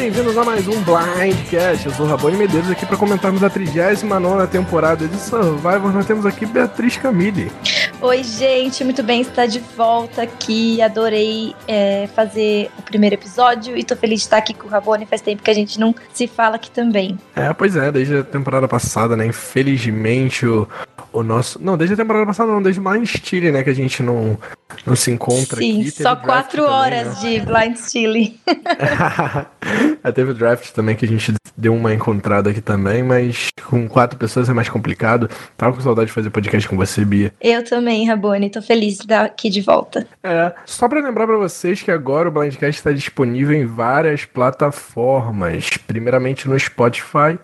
bem-vindos a mais um Blindcast. Eu sou o Rabone Medeiros aqui para comentarmos a 39 temporada de Survivor. Nós temos aqui Beatriz Camille. Oi, gente, muito bem estar de volta aqui. Adorei é, fazer o primeiro episódio e tô feliz de estar aqui com o Rabone. Faz tempo que a gente não se fala aqui também. É, pois é, desde a temporada passada, né? Infelizmente, o, o nosso. Não, desde a temporada passada, não, desde Blind Steel, né? Que a gente não, não se encontra Sim, aqui. Só quatro também, horas né? de Blind Steel. é, teve o draft também que a gente deu uma encontrada aqui também, mas com quatro pessoas é mais complicado. Tava com saudade de fazer podcast com você, Bia. Eu também Rabone. Tô feliz de estar aqui de volta. É, só para lembrar para vocês que agora o Blindcast está disponível em várias plataformas. Primeiramente no Spotify,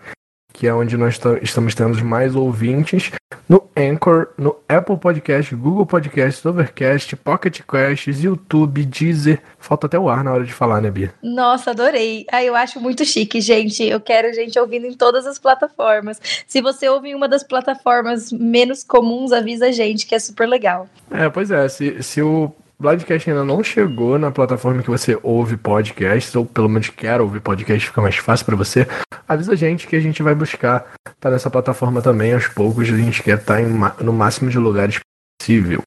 que é onde nós estamos tendo mais ouvintes, no Anchor, no Apple Podcast, Google Podcast, Overcast, Pocket Casts, YouTube, Deezer. Falta até o ar na hora de falar, né, Bia? Nossa, adorei. Ah, eu acho muito chique, gente. Eu quero gente ouvindo em todas as plataformas. Se você ouve em uma das plataformas menos comuns, avisa a gente, que é super legal. É, pois é. Se, se o Blindcast ainda não chegou na plataforma que você ouve podcasts, ou pelo menos quer ouvir podcast, fica mais fácil para você, avisa a gente que a gente vai buscar estar tá nessa plataforma também aos poucos. A gente quer estar tá no máximo de lugares possível.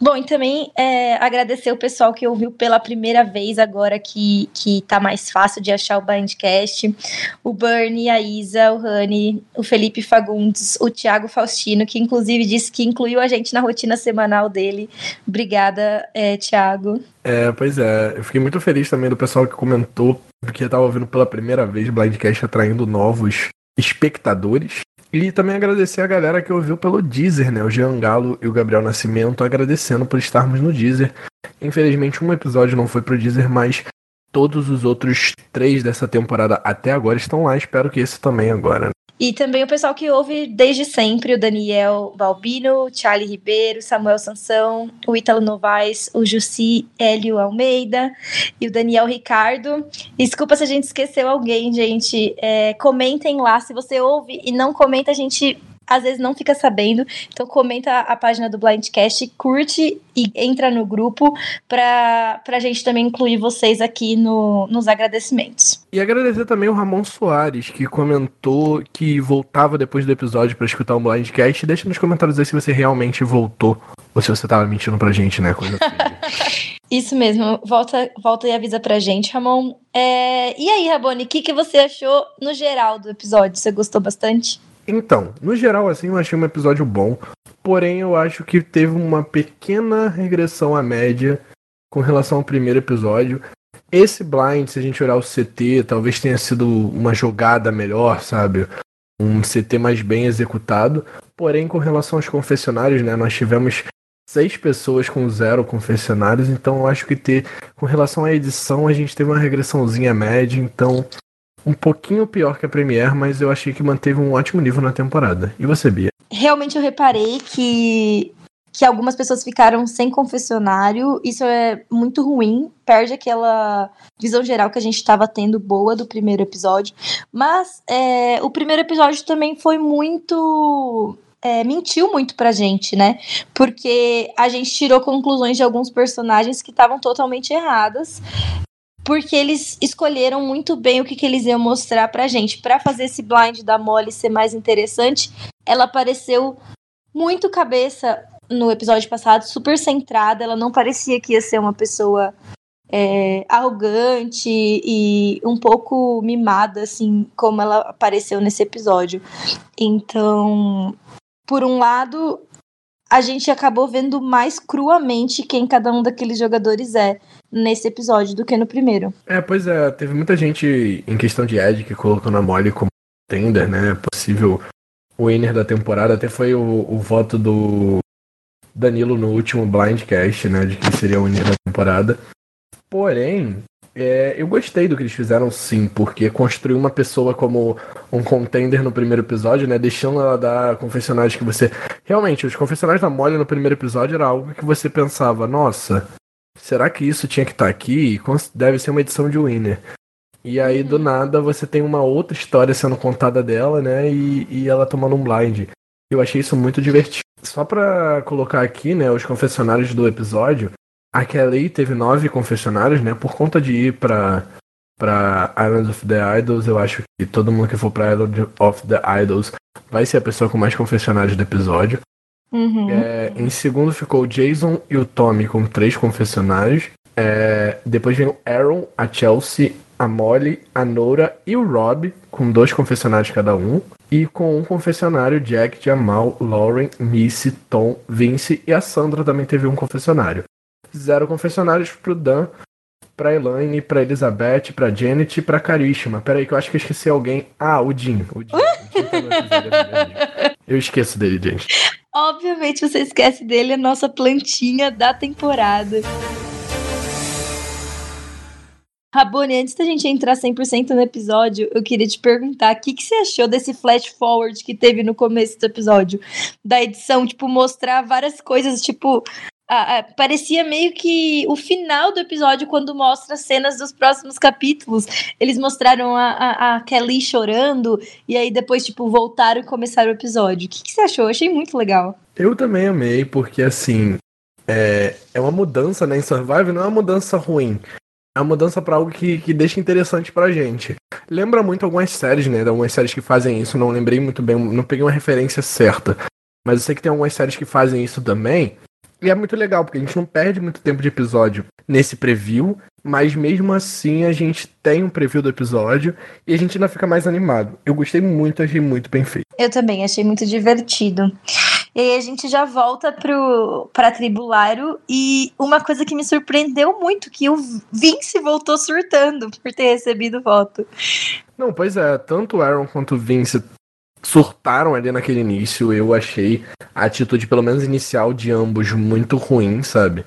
Bom, e também é, agradecer o pessoal que ouviu pela primeira vez agora que, que tá mais fácil de achar o Blindcast. O Bernie, a Isa, o Rani, o Felipe Fagundes, o Thiago Faustino, que inclusive disse que incluiu a gente na rotina semanal dele. Obrigada, é, Thiago. É, pois é. Eu fiquei muito feliz também do pessoal que comentou, porque tava ouvindo pela primeira vez Blindcast atraindo novos espectadores. E também agradecer a galera que ouviu pelo Deezer, né? O Jean Galo e o Gabriel Nascimento agradecendo por estarmos no Deezer. Infelizmente, um episódio não foi pro Deezer, mas todos os outros três dessa temporada até agora estão lá. Espero que esse também agora. E também o pessoal que ouve desde sempre, o Daniel Balbino, o Charlie Ribeiro, Samuel Sansão, o Ítalo Novaes, o Jussi Hélio Almeida e o Daniel Ricardo. Desculpa se a gente esqueceu alguém, gente. É, comentem lá. Se você ouve e não comenta, a gente às vezes não fica sabendo. Então comenta a página do Blindcast, curte e entra no grupo para a gente também incluir vocês aqui no, nos agradecimentos. E agradecer também o Ramon Soares, que comentou que voltava depois do episódio para escutar o Blindcast. Deixa nos comentários aí se você realmente voltou ou se você tava mentindo pra gente, né? Coisa assim. Isso mesmo, volta, volta e avisa pra gente, Ramon. É... E aí, Rabone, o que, que você achou no geral do episódio? Você gostou bastante? Então, no geral, assim, eu achei um episódio bom. Porém, eu acho que teve uma pequena regressão à média com relação ao primeiro episódio. Esse blind, se a gente olhar o CT, talvez tenha sido uma jogada melhor, sabe? Um CT mais bem executado. Porém, com relação aos confessionários, né? Nós tivemos seis pessoas com zero confessionários. Então, eu acho que ter, com relação à edição, a gente teve uma regressãozinha média. Então, um pouquinho pior que a Premiere, mas eu achei que manteve um ótimo nível na temporada. E você, Bia? Realmente eu reparei que que algumas pessoas ficaram sem confessionário. Isso é muito ruim, perde aquela visão geral que a gente estava tendo boa do primeiro episódio. Mas é, o primeiro episódio também foi muito. É, mentiu muito pra gente, né? Porque a gente tirou conclusões de alguns personagens que estavam totalmente erradas porque eles escolheram muito bem o que, que eles iam mostrar pra gente. Para fazer esse blind da Molly ser mais interessante, ela apareceu muito cabeça no episódio passado, super centrada. Ela não parecia que ia ser uma pessoa é, arrogante e um pouco mimada, assim, como ela apareceu nesse episódio. Então, por um lado, a gente acabou vendo mais cruamente quem cada um daqueles jogadores é nesse episódio do que no primeiro. É, pois é, teve muita gente em questão de Ed que colocou na mole como tender, né? Possível winner da temporada. Até foi o, o voto do Danilo no último Blindcast, né? De que seria o winner da temporada. Porém, é, eu gostei do que eles fizeram sim, porque construir uma pessoa como um contender no primeiro episódio, né? Deixando ela dar confessionários que você. Realmente, os confessionários da Molly no primeiro episódio era algo que você pensava, nossa, será que isso tinha que estar tá aqui? Deve ser uma edição de Winner. E aí, do nada, você tem uma outra história sendo contada dela, né? E, e ela tomando um blind. Eu achei isso muito divertido. Só pra colocar aqui, né, os confessionários do episódio, a Kelly teve nove confessionários, né? Por conta de ir pra, pra Island of the Idols. Eu acho que todo mundo que for pra Island of the Idols vai ser a pessoa com mais confessionários do episódio. Uhum. É, em segundo ficou o Jason e o Tommy com três confessionários. É, depois vem o Aaron, a Chelsea, a Molly, a Nora e o Rob, com dois confessionários cada um. E com um confessionário, Jack, Jamal, Lauren, Missy, Tom, Vince e a Sandra também teve um confessionário. Zero confessionários pro Dan, pra Elaine, pra Elizabeth, pra Janet e pra Karishma. Peraí que eu acho que eu esqueci alguém. Ah, o Jim. O Jim. O Jim Eu esqueço dele, gente. Obviamente você esquece dele, a nossa plantinha da temporada. Rabone, antes da gente entrar 100% no episódio, eu queria te perguntar o que, que você achou desse flash forward que teve no começo do episódio? Da edição, tipo, mostrar várias coisas, tipo. A- a- parecia meio que o final do episódio, quando mostra cenas dos próximos capítulos. Eles mostraram a, a, a Kelly chorando, e aí depois, tipo, voltaram e começaram o episódio. O que, que você achou? Eu achei muito legal. Eu também amei, porque assim. É, é uma mudança, né? Em Survive não é uma mudança ruim. É uma mudança pra algo que, que deixa interessante pra gente. Lembra muito algumas séries, né? Algumas séries que fazem isso, não lembrei muito bem, não peguei uma referência certa. Mas eu sei que tem algumas séries que fazem isso também. E é muito legal, porque a gente não perde muito tempo de episódio nesse preview, mas mesmo assim a gente tem um preview do episódio e a gente ainda fica mais animado. Eu gostei muito, achei muito bem feito. Eu também, achei muito divertido. E aí a gente já volta pro, pra Tribulário e uma coisa que me surpreendeu muito, que o Vince voltou surtando por ter recebido voto. Não, pois é, tanto o Aaron quanto o Vince surtaram ali naquele início. Eu achei a atitude, pelo menos inicial, de ambos muito ruim, sabe?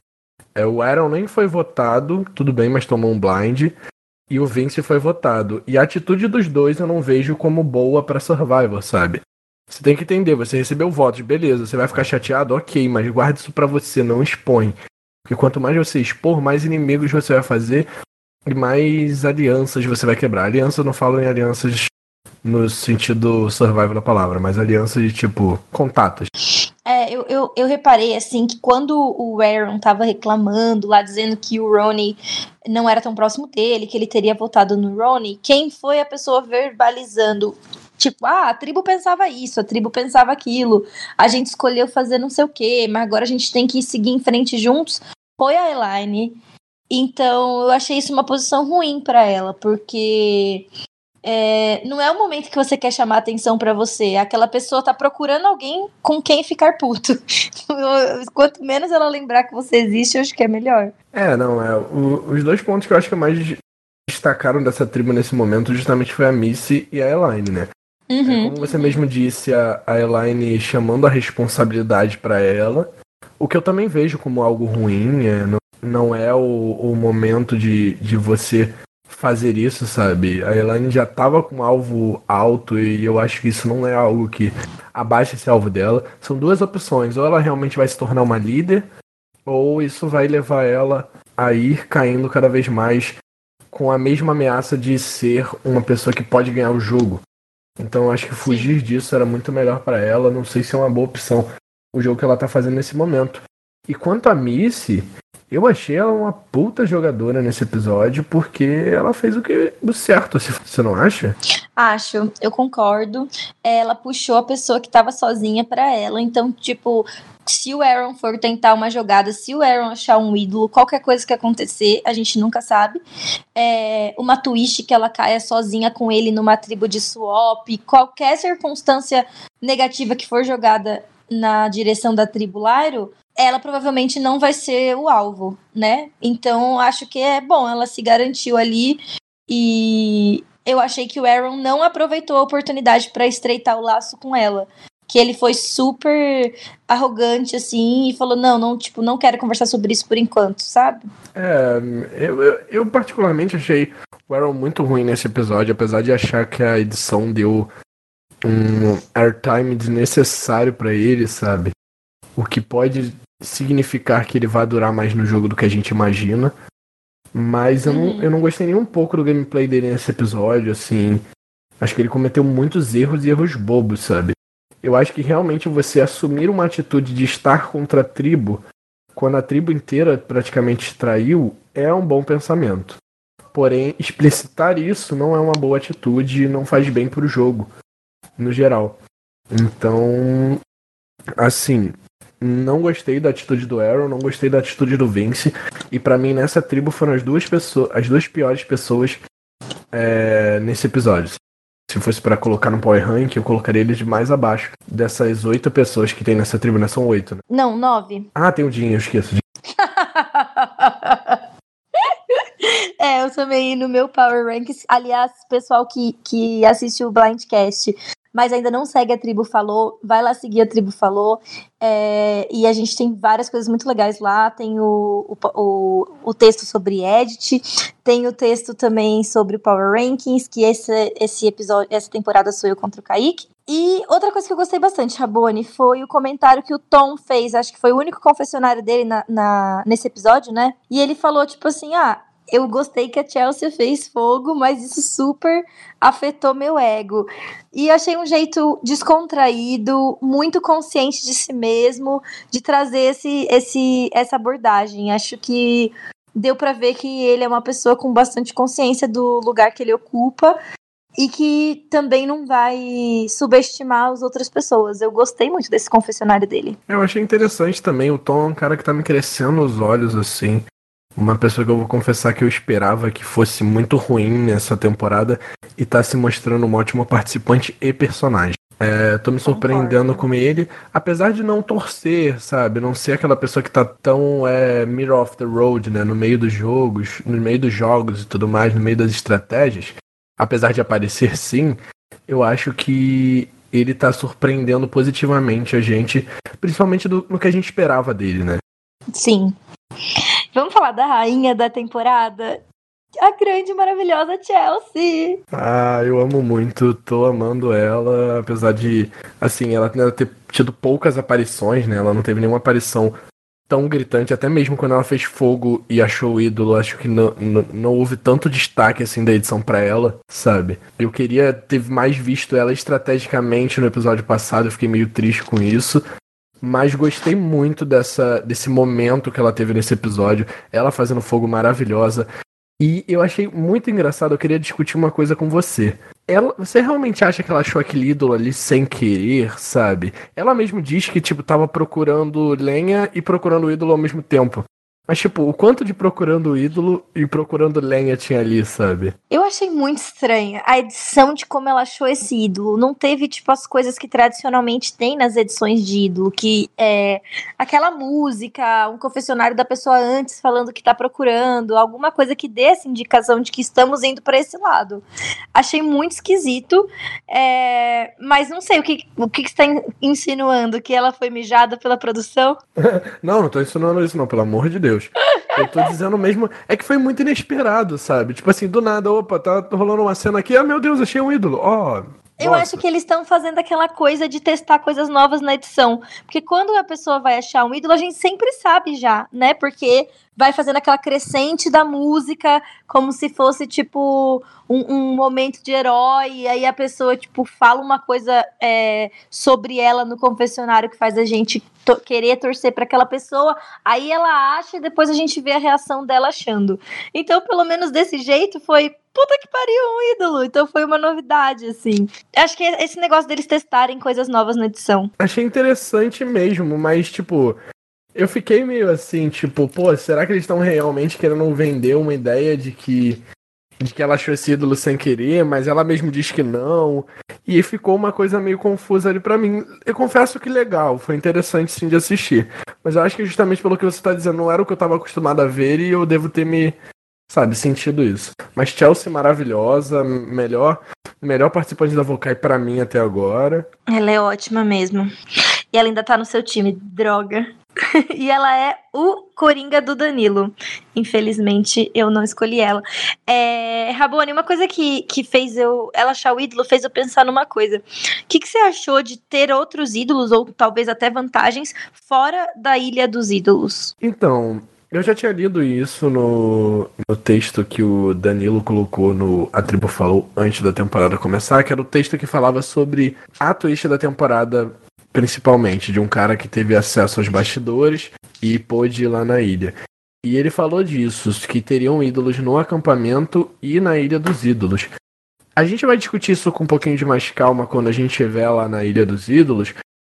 É, o Aaron nem foi votado, tudo bem, mas tomou um blind. E o Vince foi votado. E a atitude dos dois eu não vejo como boa pra Survivor, sabe? Você tem que entender, você recebeu votos, beleza, você vai ficar chateado, ok, mas guarde isso pra você, não expõe. Porque quanto mais você expor, mais inimigos você vai fazer e mais alianças você vai quebrar. Aliança eu não falo em alianças no sentido survival da palavra, mas alianças de tipo contatos. É, eu, eu, eu reparei, assim, que quando o Aaron tava reclamando lá, dizendo que o Ronnie não era tão próximo dele, que ele teria votado no Ronnie, quem foi a pessoa verbalizando? Tipo, ah, a tribo pensava isso, a tribo pensava aquilo, a gente escolheu fazer não sei o quê, mas agora a gente tem que seguir em frente juntos. Foi a Elaine. Então, eu achei isso uma posição ruim pra ela, porque é, não é o momento que você quer chamar atenção pra você. Aquela pessoa tá procurando alguém com quem ficar puto. Quanto menos ela lembrar que você existe, eu acho que é melhor. É, não, é. o- os dois pontos que eu acho que mais destacaram dessa tribo nesse momento justamente foi a Missy e a Elaine, né? É, Uhum. como você mesmo disse, a, a Elaine chamando a responsabilidade pra ela. O que eu também vejo como algo ruim, é, não, não é o, o momento de, de você fazer isso, sabe? A Elaine já tava com um alvo alto e eu acho que isso não é algo que abaixa esse alvo dela. São duas opções, ou ela realmente vai se tornar uma líder, ou isso vai levar ela a ir caindo cada vez mais com a mesma ameaça de ser uma pessoa que pode ganhar o jogo. Então eu acho que fugir disso era muito melhor pra ela. Não sei se é uma boa opção o jogo que ela tá fazendo nesse momento. E quanto a Missy, eu achei ela uma puta jogadora nesse episódio porque ela fez o que o certo, você não acha? Acho, eu concordo. Ela puxou a pessoa que tava sozinha pra ela. Então, tipo, se o Aaron for tentar uma jogada, se o Aaron achar um ídolo, qualquer coisa que acontecer, a gente nunca sabe. É, uma twist que ela caia sozinha com ele numa tribo de swap, qualquer circunstância negativa que for jogada na direção da tribo Lyro, ela provavelmente não vai ser o alvo, né? Então, acho que é bom, ela se garantiu ali e eu achei que o Aaron não aproveitou a oportunidade pra estreitar o laço com ela. Que ele foi super arrogante, assim, e falou: não, não, tipo, não quero conversar sobre isso por enquanto, sabe? É, eu, eu, eu particularmente achei o Aaron muito ruim nesse episódio, apesar de achar que a edição deu um airtime desnecessário pra ele, sabe? O que pode significar que ele vai durar mais no jogo do que a gente imagina. Mas eu, Uhum. não, eu não gostei nem um pouco do gameplay dele nesse episódio, assim. Acho que ele cometeu muitos erros e erros bobos, sabe? Eu acho que realmente você assumir uma atitude de estar contra a tribo, quando a tribo inteira praticamente te traiu, é um bom pensamento. Porém, explicitar isso não é uma boa atitude e não faz bem pro jogo, no geral. Então, assim, não gostei da atitude do Aaron, não gostei da atitude do Vince. E para mim, nessa tribo foram as duas pessoas, as duas piores pessoas é, nesse episódio. Se fosse para colocar no Power Rank, eu colocaria eles mais abaixo dessas oito pessoas que tem nessa tribo, né? São oito, né? Não, nove. Ah, tem o Dinho, eu esqueço. é, eu também no meu Power Ranks. Aliás, pessoal que, que assistiu o Blindcast mas ainda não segue a Tribo Falou, vai lá seguir a Tribo Falou. É, e a gente tem várias coisas muito legais lá. Tem o, o, o, o, texto sobre Edit, tem o texto também sobre Power Rankings, que esse, esse episódio, essa temporada sou eu contra o Kaique. E outra coisa que eu gostei bastante, Rabone, foi o comentário que o Tom fez. Acho que foi o único confessionário dele na, na, nesse episódio, né? E ele falou, tipo assim, ah, eu gostei que a Chelsea fez fogo, mas isso super afetou meu ego. E achei um jeito descontraído, muito consciente de si mesmo, de trazer esse, esse, essa abordagem. Acho que deu para ver que ele é uma pessoa com bastante consciência do lugar que ele ocupa e que também não vai subestimar as outras pessoas. Eu gostei muito desse confessionário dele. Eu achei interessante também. O Tom é um cara que tá me crescendo os olhos, assim. Uma pessoa que eu vou confessar que eu esperava que fosse muito ruim nessa temporada e tá se mostrando um ótimo participante e personagem. É, tô me surpreendendo com ele, apesar de não torcer, sabe? Não ser aquela pessoa que tá tão é, middle of the road, né? No meio dos jogos, no meio dos jogos e tudo mais, no meio das estratégias. Apesar de aparecer sim, eu acho que ele tá surpreendendo positivamente a gente, principalmente do, no que a gente esperava dele, né? Sim. Vamos falar da rainha da temporada? A grande, maravilhosa Chelsea. Ah, eu amo muito, tô amando ela, apesar de, assim, ela ter tido poucas aparições, né? Ela não teve nenhuma aparição tão gritante, até mesmo quando ela fez fogo e achou o ídolo, acho que não, não, não houve tanto destaque assim da edição para ela, sabe? Eu queria ter mais visto ela estrategicamente no episódio passado, eu fiquei meio triste com isso. Mas gostei muito dessa, desse momento que ela teve nesse episódio. Ela fazendo fogo maravilhosa. E eu achei muito engraçado, eu queria discutir uma coisa com você. Ela, você realmente acha que ela achou aquele ídolo ali sem querer, sabe? Ela mesmo diz que, tipo, tava procurando lenha e procurando o ídolo ao mesmo tempo. Mas, tipo, o quanto de procurando o ídolo e procurando lenha tinha ali, sabe? Eu achei muito estranha a edição de como ela achou esse ídolo. Não teve, tipo, as coisas que tradicionalmente tem nas edições de ídolo, que é aquela música, um confessionário da pessoa antes falando que tá procurando, alguma coisa que dê essa indicação de que estamos indo para esse lado. Achei muito esquisito, é... mas não sei o que, o que, que você tá insinuando, que ela foi mijada pela produção? não, não tô insinuando isso, não, pelo amor de Deus. Deus. Eu tô dizendo mesmo. É que foi muito inesperado, sabe? Tipo assim, do nada, opa, tá rolando uma cena aqui. Ah, meu Deus, achei um ídolo. Ó. Oh, eu Nossa. acho que eles estão fazendo aquela coisa de testar coisas novas na edição. Porque quando a pessoa vai achar um ídolo, a gente sempre sabe já, né? Porque vai fazendo aquela crescente da música, como se fosse, tipo, um, um momento de herói. E aí a pessoa, tipo, fala uma coisa é, sobre ela no confessionário que faz a gente to querer torcer para aquela pessoa. Aí ela acha e depois a gente vê a reação dela achando. Então, pelo menos desse jeito, foi puta que pariu, um ídolo. Então foi uma novidade, assim. Acho que esse negócio deles testarem coisas novas na edição. Achei interessante mesmo, mas, tipo, eu fiquei meio assim, tipo, pô, será que eles estão realmente querendo vender uma ideia de que de que ela achou esse ídolo sem querer, mas ela mesmo diz que não. E ficou uma coisa meio confusa ali para mim. Eu confesso que legal, foi interessante sim de assistir. Mas eu acho que justamente pelo que você tá dizendo, não era o que eu tava acostumado a ver e eu devo ter me sabe, sentido isso. Mas Chelsea maravilhosa, melhor, melhor participante da Vocai para mim até agora. Ela é ótima mesmo. E ela ainda tá no seu time, droga. e ela é o Coringa do Danilo. Infelizmente, eu não escolhi ela. É, Rabone, uma coisa que, que fez eu. Ela achar o ídolo fez eu pensar numa coisa. O que, que você achou de ter outros ídolos, ou talvez até vantagens, fora da Ilha dos Ídolos? Então, eu já tinha lido isso no, no texto que o Danilo colocou no A Tribo Falou antes da temporada começar, que era o texto que falava sobre a twist da temporada, principalmente, de um cara que teve acesso aos bastidores e pôde ir lá na ilha. E ele falou disso, que teriam ídolos no acampamento e na Ilha dos Ídolos. A gente vai discutir isso com um pouquinho de mais calma quando a gente estiver lá na Ilha dos Ídolos.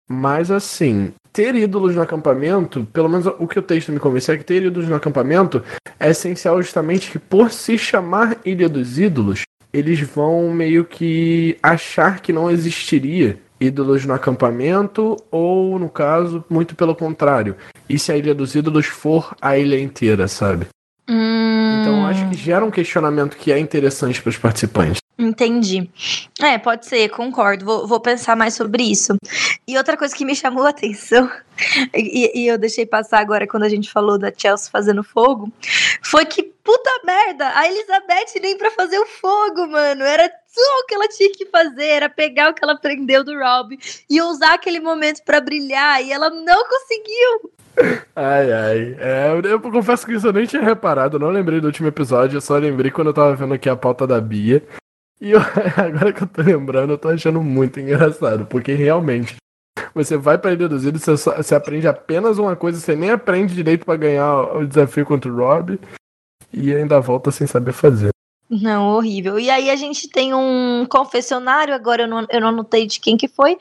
Mas assim, ter ídolos no acampamento, pelo menos o que o texto me convenceu é que ter ídolos no acampamento é essencial justamente que por se chamar Ilha dos Ídolos, eles vão meio que achar que não existiria ídolos no acampamento, ou no caso, muito pelo contrário. E se a Ilha dos Ídolos for a ilha inteira, sabe? Hum... Então acho que gera um questionamento que é interessante para os participantes. Entendi. É, pode ser, concordo. Vou, vou, pensar mais sobre isso. E outra coisa que me chamou a atenção, e, e, eu deixei passar agora quando a gente falou da Chelsea fazendo fogo, foi que, puta merda, a Elizabeth nem pra fazer o fogo, mano. Era o que ela tinha que fazer, era pegar o que ela aprendeu do Rob e usar aquele momento para brilhar, e ela não conseguiu. Ai, ai. É, eu confesso que isso eu nem tinha reparado, eu não lembrei do último episódio, eu só lembrei quando eu tava vendo aqui a pauta da Bia. E eu, agora que eu tô lembrando, eu tô achando muito engraçado, porque realmente você vai pra Ilha dos você, só, você aprende apenas uma coisa, você nem aprende direito para ganhar o desafio contra o Rob e ainda volta sem saber fazer. Não, horrível. E aí a gente tem um confessionário, agora eu não, eu não anotei de quem que foi,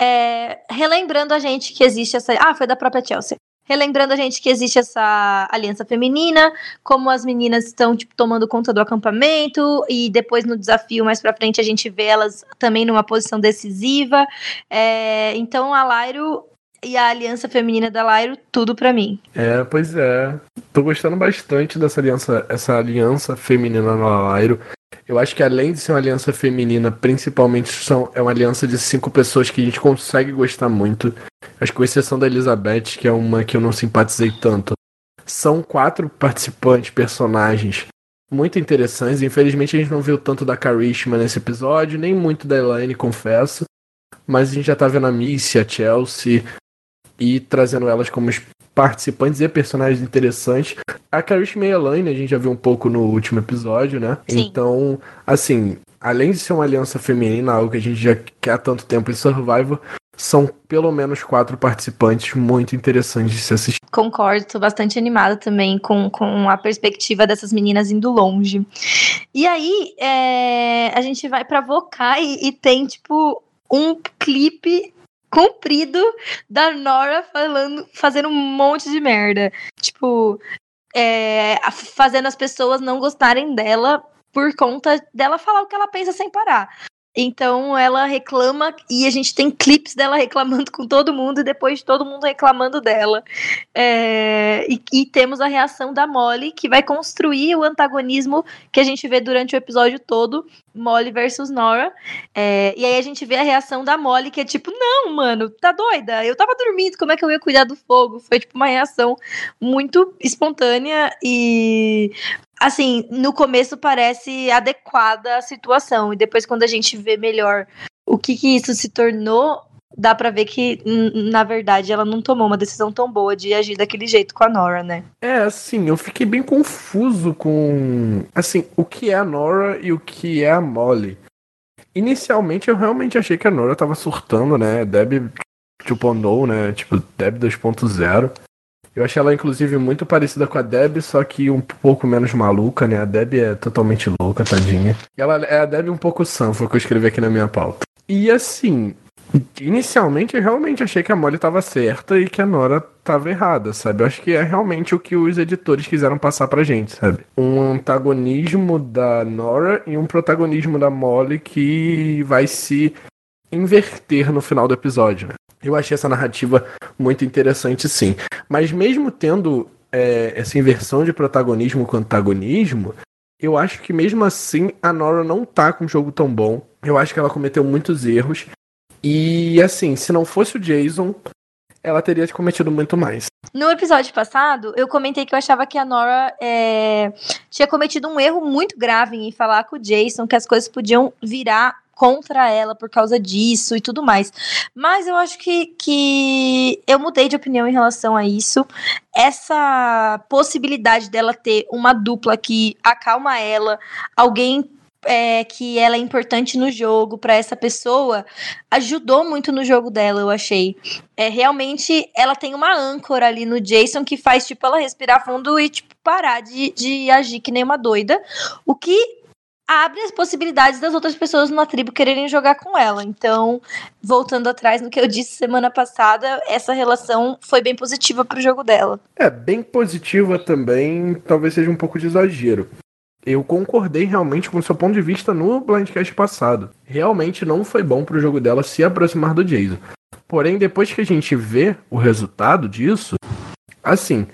é, relembrando a gente que existe essa. Ah, foi da própria Chelsea relembrando a gente que existe essa aliança feminina, como as meninas estão tipo, tomando conta do acampamento e depois no desafio mais para frente a gente vê elas também numa posição decisiva. É, então a Lairo e a aliança feminina da Lairo, tudo para mim. É, pois é. Tô gostando bastante dessa aliança, essa aliança feminina na Lairo. Eu acho que além de ser uma aliança feminina, principalmente são, é uma aliança de cinco pessoas que a gente consegue gostar muito. Acho que com exceção da Elizabeth, que é uma que eu não simpatizei tanto. São quatro participantes, personagens muito interessantes. Infelizmente a gente não viu tanto da Karishma nesse episódio, nem muito da Elaine, confesso. Mas a gente já tá vendo a Missy, a Chelsea, e trazendo elas como participantes e personagens interessantes. A Karishma e a Elaine a gente já viu um pouco no último episódio, né? Sim. Então, assim, além de ser uma aliança feminina, algo que a gente já quer há tanto tempo em Survivor, são pelo menos quatro participantes muito interessantes de se assistir. Concordo, tô bastante animada também com, com a perspectiva dessas meninas indo longe. E aí, é, a gente vai pra Vocar e, e tem, tipo, um clipe comprido da Nora falando, fazendo um monte de merda. Tipo, é, fazendo as pessoas não gostarem dela por conta dela falar o que ela pensa sem parar. Então ela reclama e a gente tem clipes dela reclamando com todo mundo e depois todo mundo reclamando dela. É, e, e, temos a reação da Molly que vai construir o antagonismo que a gente vê durante o episódio todo, Molly versus Nora. É, e aí a gente vê a reação da Molly que é tipo, não, mano, tá doida? Eu tava dormindo, como é que eu ia cuidar do fogo? Foi tipo uma reação muito espontânea e assim, no começo parece adequada à situação, e depois, quando a gente vê melhor o que, que isso se tornou, dá para ver que, na verdade, ela não tomou uma decisão tão boa de agir daquele jeito com a Nora, né? É, assim, eu fiquei bem confuso com, assim, o que é a Nora e o que é a Molly. Inicialmente, eu realmente achei que a Nora tava surtando, né? Deb 2.0, né? Tipo, Deb 2.0. Eu achei ela, inclusive, muito parecida com a Deb, só que um pouco menos maluca, né? A Deb é totalmente louca, tadinha. E ela é a Deb um pouco o que eu escrevi aqui na minha pauta. E assim, inicialmente eu realmente achei que a Molly estava certa e que a Nora estava errada, sabe? Eu acho que é realmente o que os editores quiseram passar pra gente, sabe? Um antagonismo da Nora e um protagonismo da Molly que vai se inverter no final do episódio, né? Eu achei essa narrativa muito interessante, sim. Mas mesmo tendo é, essa inversão de protagonismo com antagonismo, eu acho que mesmo assim a Nora não tá com um jogo tão bom. Eu acho que ela cometeu muitos erros. E assim, se não fosse o Jason, ela teria cometido muito mais. No episódio passado, eu comentei que eu achava que a Nora é, tinha cometido um erro muito grave em falar com o Jason que as coisas podiam virar contra ela por causa disso e tudo mais. Mas eu acho que, que eu mudei de opinião em relação a isso. Essa possibilidade dela ter uma dupla que acalma ela, alguém é, que ela é importante no jogo para essa pessoa ajudou muito no jogo dela, eu achei. É realmente ela tem uma âncora ali no Jason que faz tipo ela respirar fundo e tipo parar de, de agir que nem uma doida, o que abre as possibilidades das outras pessoas numa tribo quererem jogar com ela. Então, voltando atrás no que eu disse semana passada, essa relação foi bem positiva pro jogo dela. É, bem positiva também, talvez seja um pouco de exagero. Eu concordei realmente com o seu ponto de vista no Blindcast passado. Realmente não foi bom pro jogo dela se aproximar do Jason. Porém, depois que a gente vê o resultado disso, assim,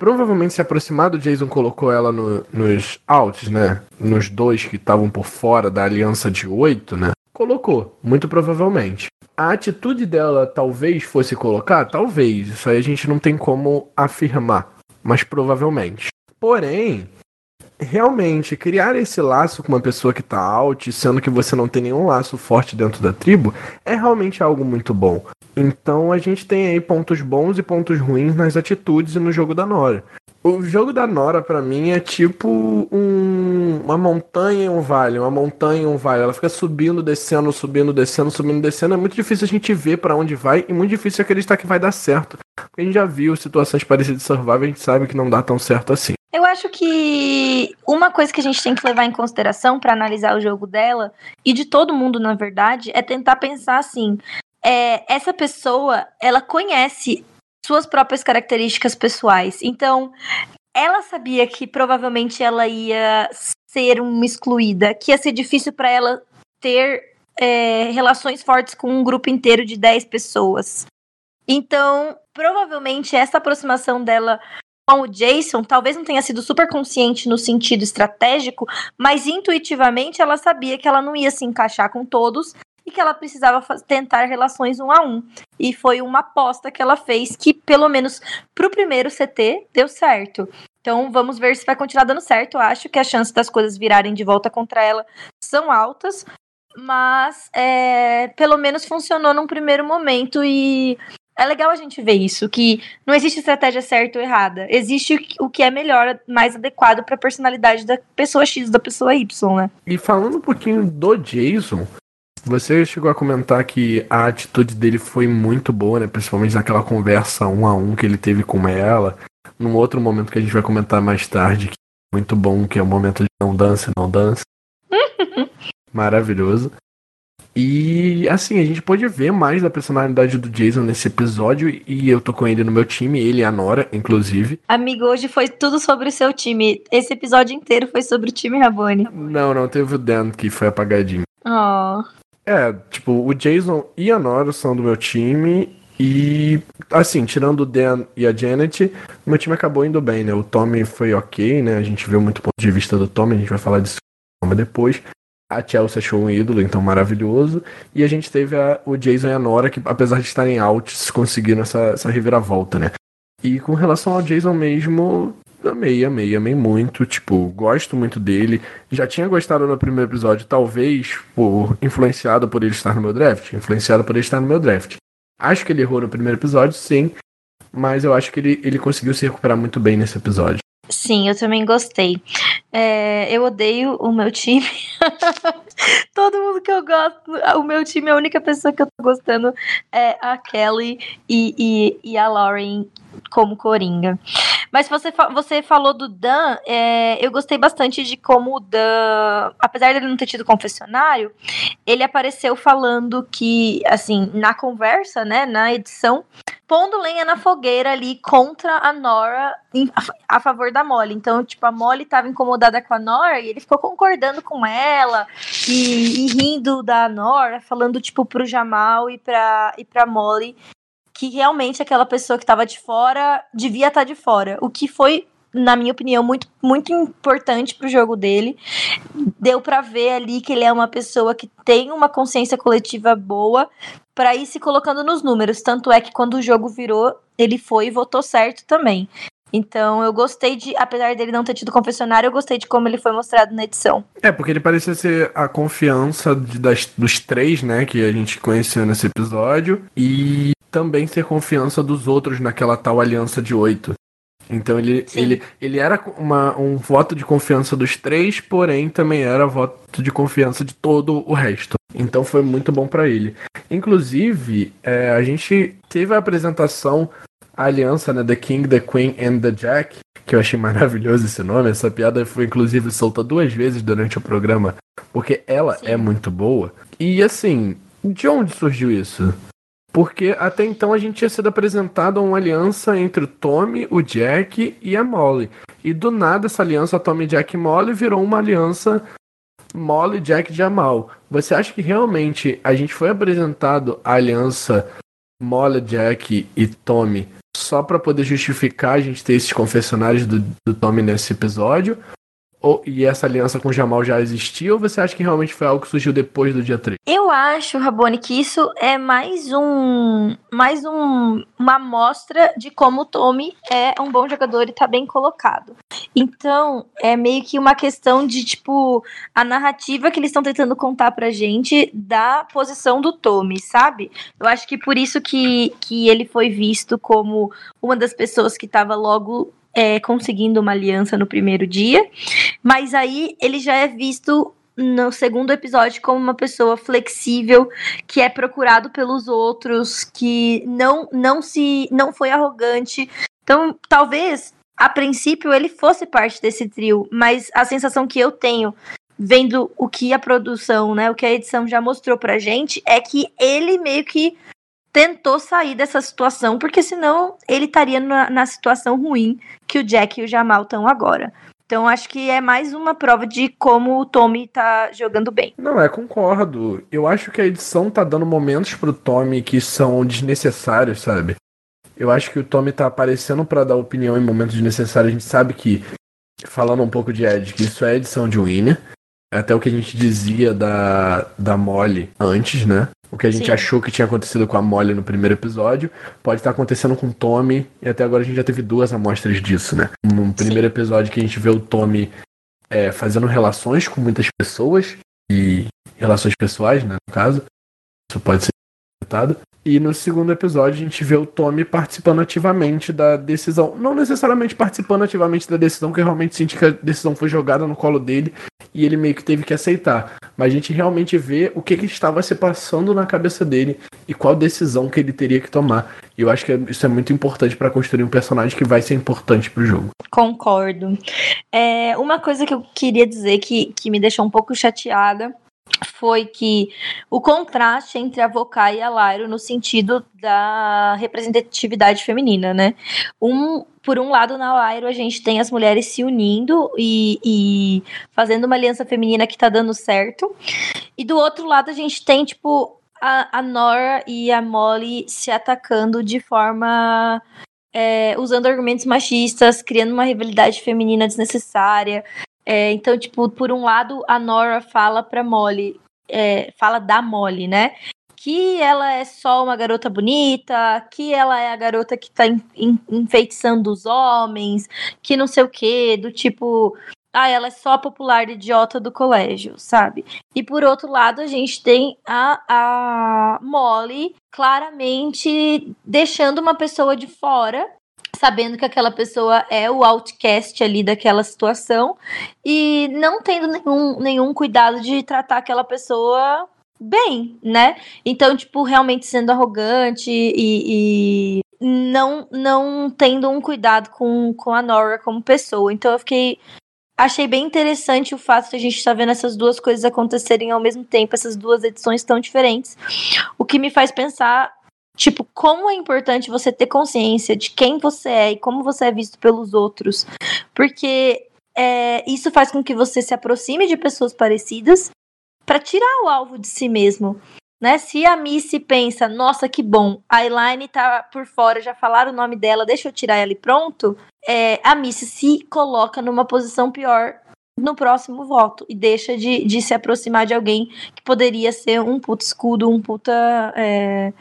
Provavelmente se aproximar do Jason colocou ela no, nos outs, né? Nos dois que estavam por fora da aliança de oito, né? Colocou, muito provavelmente. A atitude dela talvez fosse colocar? Talvez. Isso aí a gente não tem como afirmar. Mas provavelmente. Porém, realmente, criar esse laço com uma pessoa que tá out, sendo que você não tem nenhum laço forte dentro da tribo, é realmente algo muito bom. Então a gente tem aí pontos bons e pontos ruins nas atitudes e no jogo da Nora. O jogo da Nora, para mim, é tipo um, uma montanha e um vale, uma montanha e um vale. Ela fica subindo, descendo, subindo, descendo, subindo, descendo. É muito difícil a gente ver para onde vai e muito difícil acreditar que vai dar certo. Porque a gente já viu situações parecidas de Survival a gente sabe que não dá tão certo assim. Eu acho que uma coisa que a gente tem que levar em consideração para analisar o jogo dela, e de todo mundo, na verdade, é tentar pensar assim: é, essa pessoa, ela conhece suas próprias características pessoais. Então, ela sabia que provavelmente ela ia ser uma excluída, que ia ser difícil para ela ter é, relações fortes com um grupo inteiro de 10 pessoas. Então, provavelmente essa aproximação dela o Jason talvez não tenha sido super consciente no sentido estratégico, mas intuitivamente ela sabia que ela não ia se encaixar com todos e que ela precisava tentar relações um a um. E foi uma aposta que ela fez que, pelo menos pro primeiro CT, deu certo. Então vamos ver se vai continuar dando certo. Eu acho que as chances das coisas virarem de volta contra ela são altas. Mas é, pelo menos funcionou num primeiro momento e é legal a gente ver isso, que não existe estratégia certa ou errada. Existe o que é melhor, mais adequado para a personalidade da pessoa X da pessoa Y, né? E falando um pouquinho do Jason, você chegou a comentar que a atitude dele foi muito boa, né? Principalmente naquela conversa um a um que ele teve com ela. Num outro momento que a gente vai comentar mais tarde, que é muito bom, que é o momento de não dança, não dança. Maravilhoso. E assim, a gente pode ver mais da personalidade do Jason nesse episódio. E eu tô com ele no meu time, ele e a Nora, inclusive. Amigo, hoje foi tudo sobre o seu time. Esse episódio inteiro foi sobre o time Rabone. Não, não, teve o Dan que foi apagadinho. Oh. É, tipo, o Jason e a Nora são do meu time. E, assim, tirando o Dan e a Janet, meu time acabou indo bem, né? O Tommy foi ok, né? A gente viu muito ponto de vista do Tommy, a gente vai falar disso depois. A Chelsea achou um ídolo, então maravilhoso. E a gente teve a, o Jason e a Nora, que apesar de estarem altos, conseguiram essa, essa reviravolta, né? E com relação ao Jason mesmo, Amei, amei, amei muito. Tipo, gosto muito dele. Já tinha gostado no primeiro episódio, talvez por influenciado por ele estar no meu draft. Influenciado por ele estar no meu draft. Acho que ele errou no primeiro episódio, sim. Mas eu acho que ele, ele conseguiu se recuperar muito bem nesse episódio. Sim, eu também gostei. É, eu odeio o meu time. Todo mundo que eu gosto, o meu time, a única pessoa que eu tô gostando é a Kelly e, e, e a Lauren como Coringa. Mas você, você falou do Dan, é, eu gostei bastante de como o Dan, apesar dele não ter tido confessionário, ele apareceu falando que, assim, na conversa, né, na edição, pondo lenha na fogueira ali contra a Nora em, a, favor da Molly. Então, tipo, a Molly tava incomodada com a Nora e ele ficou concordando com ela e, e rindo da Nora, falando, tipo, pro Jamal e pra, e pra Molly que realmente aquela pessoa que estava de fora devia estar tá de fora. O que foi, na minha opinião, muito, muito importante pro jogo dele. Deu para ver ali que ele é uma pessoa que tem uma consciência coletiva boa para ir se colocando nos números. Tanto é que quando o jogo virou, ele foi e votou certo também. Então eu gostei de, apesar dele não ter tido confessionário, eu gostei de como ele foi mostrado na edição. É, porque ele parecia ser a confiança de, das, dos três, né, que a gente conheceu nesse episódio, e também ser confiança dos outros naquela tal aliança de oito. Então ele, ele, ele era uma, um voto de confiança dos três, porém também era voto de confiança de todo o resto. Então foi muito bom para ele. Inclusive, é, a gente teve a apresentação, a aliança, né? The King, The Queen and The Jack, que eu achei maravilhoso esse nome. Essa piada foi inclusive solta duas vezes durante o programa, porque ela Sim. é muito boa. E assim, de onde surgiu isso? Porque até então a gente tinha sido apresentado a uma aliança entre o Tommy, o Jack e a Molly. E do nada essa aliança Tommy, Jack e Molly virou uma aliança Molly, Jack e Jamal. Você acha que realmente a gente foi apresentado a aliança Molly, Jack e Tommy só para poder justificar a gente ter esses confessionários do, do Tommy nesse episódio? Ou, e essa aliança com o Jamal já existia ou você acha que realmente foi algo que surgiu depois do dia 3? Eu acho, Rabone, que isso é mais um mais um, uma amostra de como o Tommy é um bom jogador e tá bem colocado. Então, é meio que uma questão de, tipo, a narrativa que eles estão tentando contar pra gente da posição do Tommy, sabe? Eu acho que por isso que, que ele foi visto como uma das pessoas que tava logo é, conseguindo uma aliança no primeiro dia, mas aí ele já é visto no segundo episódio como uma pessoa flexível, que é procurado pelos outros, que não não se não foi arrogante. Então, talvez a princípio ele fosse parte desse trio, mas a sensação que eu tenho vendo o que a produção, né, o que a edição já mostrou pra gente é que ele meio que tentou sair dessa situação, porque senão ele estaria na, na situação ruim que o Jack e o Jamal estão agora. Então acho que é mais uma prova de como o Tommy tá jogando bem. Não, é, concordo. Eu acho que a edição tá dando momentos pro Tommy que são desnecessários, sabe? Eu acho que o Tommy tá aparecendo para dar opinião em momentos desnecessários. A gente sabe que, falando um pouco de Ed, que isso é edição de Winnie. Até o que a gente dizia da, da Molly antes, né? O que a gente Sim. achou que tinha acontecido com a Molly no primeiro episódio pode estar acontecendo com o Tommy, e até agora a gente já teve duas amostras disso, né? No primeiro Sim. episódio que a gente vê o Tommy é, fazendo relações com muitas pessoas, e relações pessoais, né, no caso. Isso pode ser tratado. E no segundo episódio a gente vê o Tommy participando ativamente da decisão. Não necessariamente participando ativamente da decisão, que realmente senti que a decisão foi jogada no colo dele e ele meio que teve que aceitar. Mas a gente realmente vê o que, que estava se passando na cabeça dele e qual decisão que ele teria que tomar. E eu acho que isso é muito importante para construir um personagem que vai ser importante pro jogo. Concordo. É, uma coisa que eu queria dizer que, que me deixou um pouco chateada foi que o contraste entre a Vocai e a Lyro no sentido da representatividade feminina, né? Um, por um lado, na Lyro a gente tem as mulheres se unindo e, e fazendo uma aliança feminina que tá dando certo. E do outro lado a gente tem, tipo, a, a Nora e a Molly se atacando de forma é, usando argumentos machistas, criando uma rivalidade feminina desnecessária. É, então, tipo, por um lado, a Nora fala pra Molly, é, fala da Molly, né? Que ela é só uma garota bonita, que ela é a garota que tá enfeitiçando os homens, que não sei o quê, do tipo, ah, ela é só a popular idiota do colégio, sabe? E por outro lado, a gente tem a, a Molly claramente deixando uma pessoa de fora sabendo que aquela pessoa é o outcast ali daquela situação e não tendo nenhum, nenhum cuidado de tratar aquela pessoa bem, né? Então, tipo, realmente sendo arrogante e, e não, não tendo um cuidado com, com a Nora como pessoa. Então eu fiquei. Achei bem interessante o fato de a gente estar tá vendo essas duas coisas acontecerem ao mesmo tempo, essas duas edições tão diferentes. O que me faz pensar Tipo, como é importante você ter consciência de quem você é e como você é visto pelos outros. Porque é, isso faz com que você se aproxime de pessoas parecidas para tirar o alvo de si mesmo. Né? Se a Missy pensa, nossa, que bom, a Elaine tá por fora, já falaram o nome dela, deixa eu tirar ela e pronto. É, a Missy se coloca numa posição pior no próximo voto e deixa de, de se aproximar de alguém que poderia ser um puta escudo, um puta. É,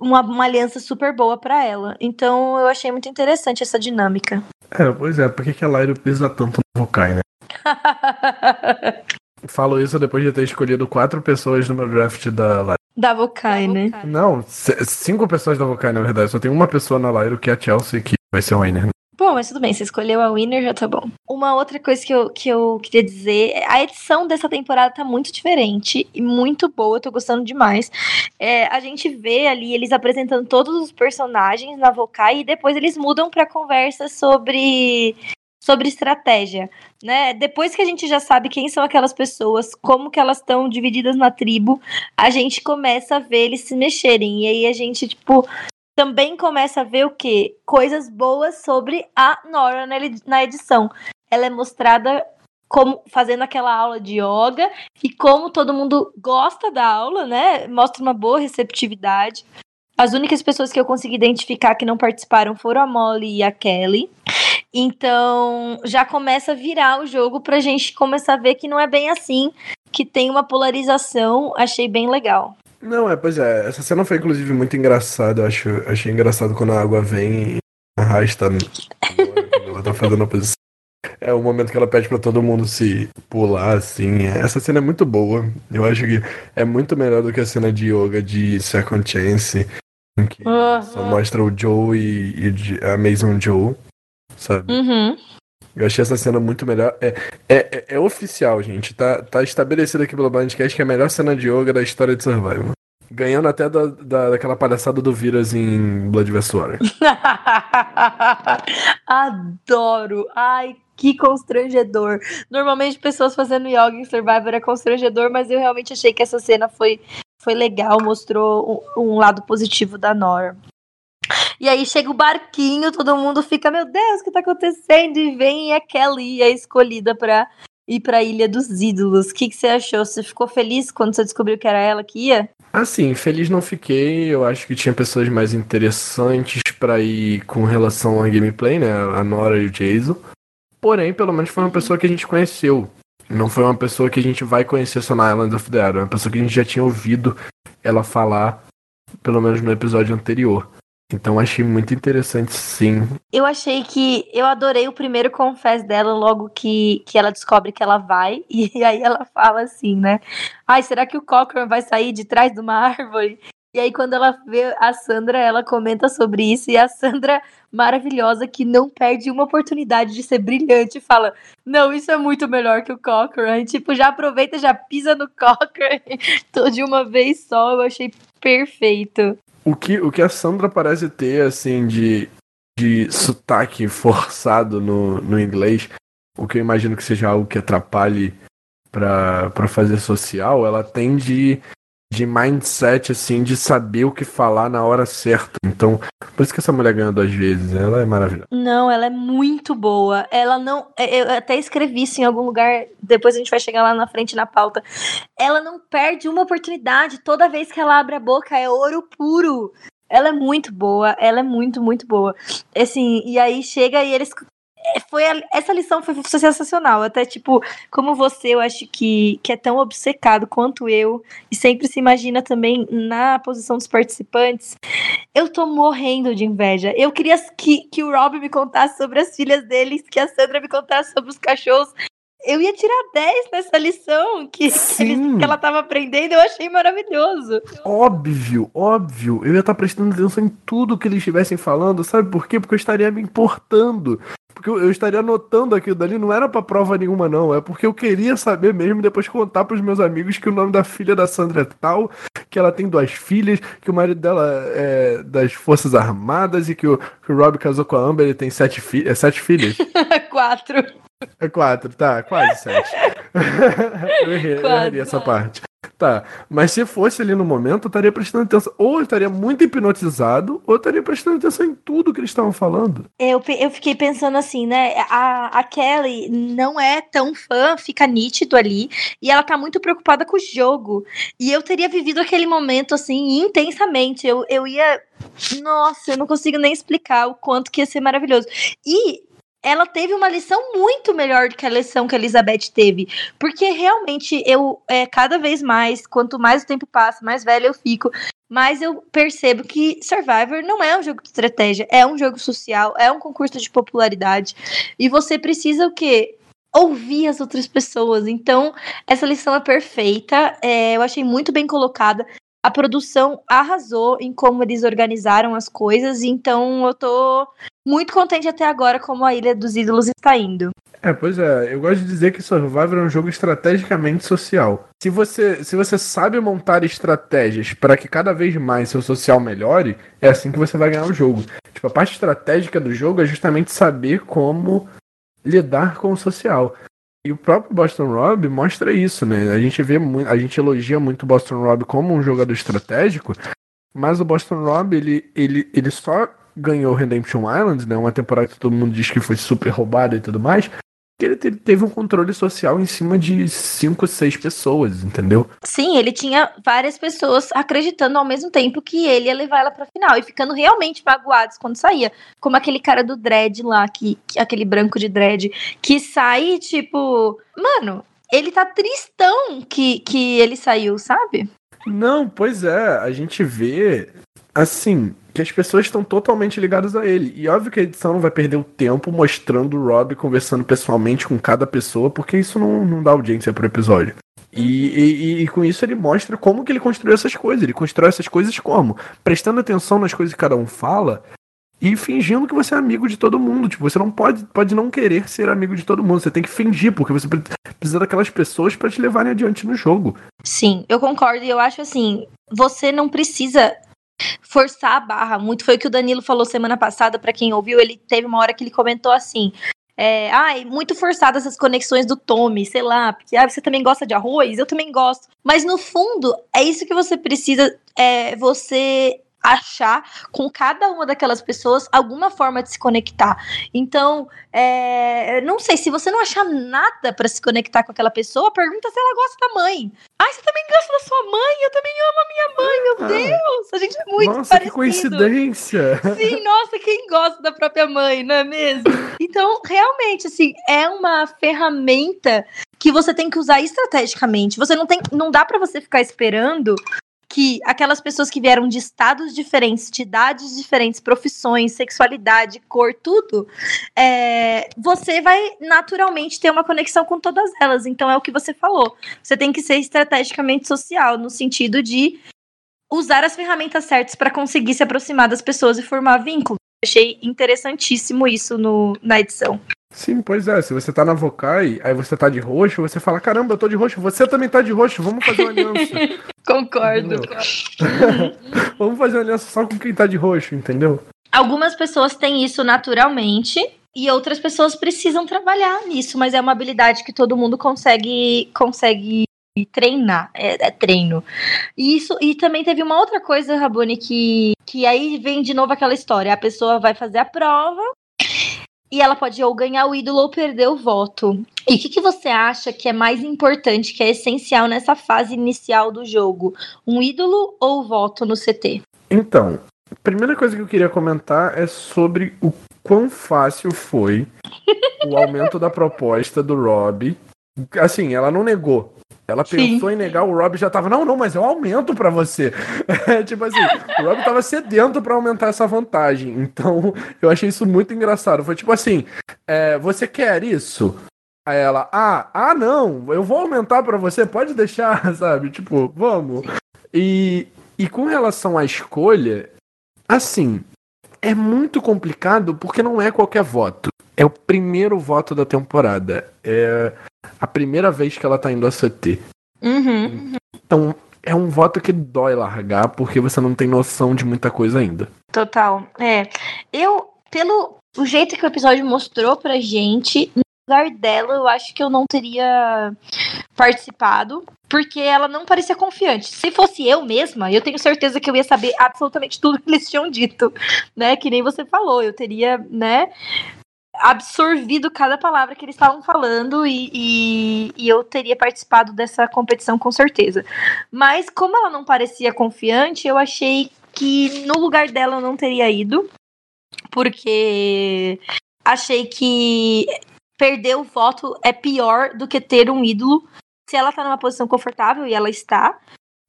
uma, uma aliança super boa para ela. Então eu achei muito interessante essa dinâmica. É, pois é, por que, que a Lyra pisa tanto no Vokai, né? Falo isso depois de ter escolhido quatro pessoas no meu draft da Lyra. Da Vokai, né? Não, cinco pessoas da Vokai, na verdade. Só tem uma pessoa na Lyra que é a Chelsea, que vai ser o winner. Bom, mas tudo bem, você escolheu a Winner, já tá bom. Uma outra coisa que eu, que eu queria dizer, a edição dessa temporada tá muito diferente e muito boa, eu tô gostando demais. É, a gente vê ali eles apresentando todos os personagens na Vokai e depois eles mudam pra conversa sobre sobre estratégia, né? Depois que a gente já sabe quem são aquelas pessoas, como que elas estão divididas na tribo, a gente começa a ver eles se mexerem. E aí a gente, tipo, também começa a ver o quê? Coisas boas sobre a Nora na edição. Ela é mostrada como fazendo aquela aula de yoga e como todo mundo gosta da aula, né? Mostra uma boa receptividade. As únicas pessoas que eu consegui identificar que não participaram foram a Molly e a Kelly. Então, já começa a virar o jogo pra gente começar a ver que não é bem assim, que tem uma polarização, achei bem legal. Não, é, pois é, essa cena foi inclusive muito engraçada, eu acho, achei engraçado quando a água vem e arrasta ela tá fazendo a posição. É o momento que ela pede para todo mundo se pular, assim. Essa cena é muito boa. Eu acho que é muito melhor do que a cena de yoga de Second Chance, que uhum. só mostra o Joe e, e a Mason Joe sabe? Uhum. Eu achei essa cena muito melhor. É, é, é, é, oficial, gente. Tá, tá estabelecido aqui pelo Blindcast que é a melhor cena de yoga da história de Survival. Ganhando até da, da, daquela palhaçada do Viras em Blood vs. Water. Adoro! Ai, que constrangedor. Normalmente pessoas fazendo yoga em Survivor é constrangedor, mas eu realmente achei que essa cena foi, foi legal, mostrou um, um lado positivo da Nora. E aí chega o barquinho, todo mundo fica, meu Deus, o que tá acontecendo? E vem a Kelly, a escolhida pra ir pra Ilha dos Ídolos. O que, que você achou? Você ficou feliz quando você descobriu que era ela que ia? Assim, feliz não fiquei. Eu acho que tinha pessoas mais interessantes para ir com relação à gameplay, né? A Nora e o Jason. Porém, pelo menos foi uma pessoa que a gente conheceu. Não foi uma pessoa que a gente vai conhecer só na Island of the Dead. É uma pessoa que a gente já tinha ouvido ela falar, pelo menos no episódio anterior. Então achei muito interessante, sim. Eu achei que eu adorei o primeiro confess dela logo que, que ela descobre que ela vai e aí ela fala assim, né? Ai, será que o Cochrane vai sair de trás de uma árvore? E aí quando ela vê a Sandra, ela comenta sobre isso e a Sandra maravilhosa que não perde uma oportunidade de ser brilhante fala: "Não, isso é muito melhor que o Cochrane". Tipo, já aproveita, já pisa no Cochrane tô de uma vez só. Eu achei perfeito o que, o que a Sandra parece ter, assim, de, de sotaque forçado no, no inglês, o que eu imagino que seja algo que atrapalhe para fazer social, ela tem de, de mindset, assim, de saber o que falar na hora certa. Então, por isso que essa mulher ganhou duas vezes, ela é maravilhosa. Não, ela é muito boa. Ela não. É, eu até escrevi isso em algum lugar, depois a gente vai chegar lá na frente na pauta. Ela não perde uma oportunidade. Toda vez que ela abre a boca é ouro puro. Ela é muito boa, ela é muito, muito boa. Assim, e aí chega e eles foi a, essa lição foi sensacional. Até, tipo, como você, eu acho que, que é tão obcecado quanto eu, e sempre se imagina também na posição dos participantes. Eu tô morrendo de inveja. Eu queria que, que o Rob me contasse sobre as filhas deles, que a Sandra me contasse sobre os cachorros. Eu ia tirar 10 nessa lição que, que, eles, que ela estava aprendendo, eu achei maravilhoso. Óbvio, óbvio. Eu ia estar prestando atenção em tudo que eles estivessem falando, sabe por quê? Porque eu estaria me importando. Porque eu, estaria anotando aquilo dali, não era pra prova nenhuma, não. É porque eu queria saber mesmo, depois contar pros meus amigos que o nome da filha da Sandra é tal, que ela tem duas filhas, que o marido dela é das Forças Armadas e que o, que o Rob casou com a Amber, ele tem sete, fi é, sete filhas. Quatro. É quatro, tá, quase sete. eu errei, eu errei essa parte. Tá, mas se fosse ali no momento, eu estaria prestando atenção. Ou eu estaria muito hipnotizado, ou eu estaria prestando atenção em tudo que eles estavam falando. Eu, eu fiquei pensando assim, né? A, a Kelly não é tão fã, fica nítido ali, e ela tá muito preocupada com o jogo. E eu teria vivido aquele momento, assim, intensamente. Eu, eu ia. Nossa, eu não consigo nem explicar o quanto que ia ser maravilhoso. E ela teve uma lição muito melhor do que a lição que a Elizabeth teve. Porque realmente eu, é, cada vez mais, quanto mais o tempo passa, mais velha eu fico, mais eu percebo que Survivor não é um jogo de estratégia, é um jogo social, é um concurso de popularidade. E você precisa o quê? Ouvir as outras pessoas. Então, essa lição é perfeita. É, eu achei muito bem colocada a produção arrasou em como eles organizaram as coisas, então eu tô muito contente até agora como a Ilha dos Ídolos está indo. É, pois é, eu gosto de dizer que Survivor é um jogo estrategicamente social. Se você, se você sabe montar estratégias para que cada vez mais seu social melhore, é assim que você vai ganhar o jogo. Tipo, a parte estratégica do jogo é justamente saber como lidar com o social. E o próprio Boston Rob mostra isso, né? A gente vê muito, a gente elogia muito o Boston Rob como um jogador estratégico, mas o Boston Rob ele, ele, ele só ganhou Redemption Island, né? Uma temporada que todo mundo diz que foi super roubada e tudo mais, que ele teve um controle social em cima de cinco, seis pessoas, entendeu? Sim, ele tinha várias pessoas acreditando ao mesmo tempo que ele ia levar ela pra final e ficando realmente magoados quando saía. Como aquele cara do dread lá, que, que aquele branco de dread, que sai, tipo. Mano, ele tá tristão que, que ele saiu, sabe? Não, pois é, a gente vê assim, que as pessoas estão totalmente ligadas a ele. E óbvio que a edição não vai perder o tempo mostrando o Rob conversando pessoalmente com cada pessoa, porque isso não, não dá audiência pro episódio. E, e, e, com isso ele mostra como que ele construiu essas coisas. Ele constrói essas coisas como? Prestando atenção nas coisas que cada um fala e fingindo que você é amigo de todo mundo. Tipo, você não pode, pode não querer ser amigo de todo mundo. Você tem que fingir, porque você precisa daquelas pessoas para te levarem adiante no jogo. Sim, eu concordo. E eu acho assim, você não precisa forçar a barra muito. Foi o que o Danilo falou semana passada, para quem ouviu, ele teve uma hora que ele comentou assim. É, ai, muito forçadas essas conexões do Tommy, sei lá, porque ah, você também gosta de arroz, eu também gosto. Mas no fundo, é isso que você precisa, é você achar com cada uma daquelas pessoas alguma forma de se conectar. Então, é, não sei, se você não achar nada para se conectar com aquela pessoa, pergunta se ela gosta da mãe. Ai, você também gosta da sua mãe? Eu também amo a minha mãe, meu ah, Deus! A gente é muito Nossa, parecido. que coincidência! Sim, nossa, quem gosta da própria mãe, não é mesmo? Então, realmente, assim, é uma ferramenta que você tem que usar estrategicamente. Você não tem, não dá para você ficar esperando que aquelas pessoas que vieram de estados diferentes, de idades diferentes, profissões, sexualidade, cor, tudo, é, você vai naturalmente ter uma conexão com todas elas. Então é o que você falou. Você tem que ser estrategicamente social, no sentido de usar as ferramentas certas para conseguir se aproximar das pessoas e formar vínculo. Achei interessantíssimo isso no, na edição. Sim, pois é. Se você tá na Vocai, aí você tá de roxo, você fala: caramba, eu tô de roxo, você também tá de roxo, vamos fazer uma aliança. Concordo. vamos fazer uma aliança só com quem tá de roxo, entendeu? Algumas pessoas têm isso naturalmente e outras pessoas precisam trabalhar nisso, mas é uma habilidade que todo mundo consegue consegue treinar, é, é, treino. E isso e também teve uma outra coisa, Rabone, que que aí vem de novo aquela história, a pessoa vai fazer a prova e ela pode ou ganhar o ídolo ou perder o voto. E o que, que, você acha que é mais importante, que é essencial nessa fase inicial do jogo? Um ídolo ou voto no CT? Então, a primeira coisa que eu queria comentar é sobre o quão fácil foi o aumento da proposta do Rob. Assim, ela não negou. Ela pensou Sim. em negar, o Rob já tava, não, não, mas eu aumento para você. tipo assim, o Rob tava sedento para aumentar essa vantagem. Então, eu achei isso muito engraçado. Foi tipo assim, é, você quer isso? Aí ela, ah, ah, não, eu vou aumentar para você, pode deixar, sabe? Tipo, vamos. E, e com relação à escolha, assim, é muito complicado porque não é qualquer voto. É o primeiro voto da temporada. É a primeira vez que ela tá indo a CT. Uhum. Então, é um voto que dói largar porque você não tem noção de muita coisa ainda. Total. É. Eu, pelo o jeito que o episódio mostrou pra gente, no lugar dela, eu acho que eu não teria participado, porque ela não parecia confiante. Se fosse eu mesma, eu tenho certeza que eu ia saber absolutamente tudo que eles tinham dito, né? Que nem você falou, eu teria, né, absorvido cada palavra que eles estavam falando e, e, e, eu teria participado dessa competição com certeza. Mas como ela não parecia confiante, eu achei que no lugar dela eu não teria ido, porque achei que perder o voto é pior do que ter um ídolo. Se ela tá numa posição confortável e ela está,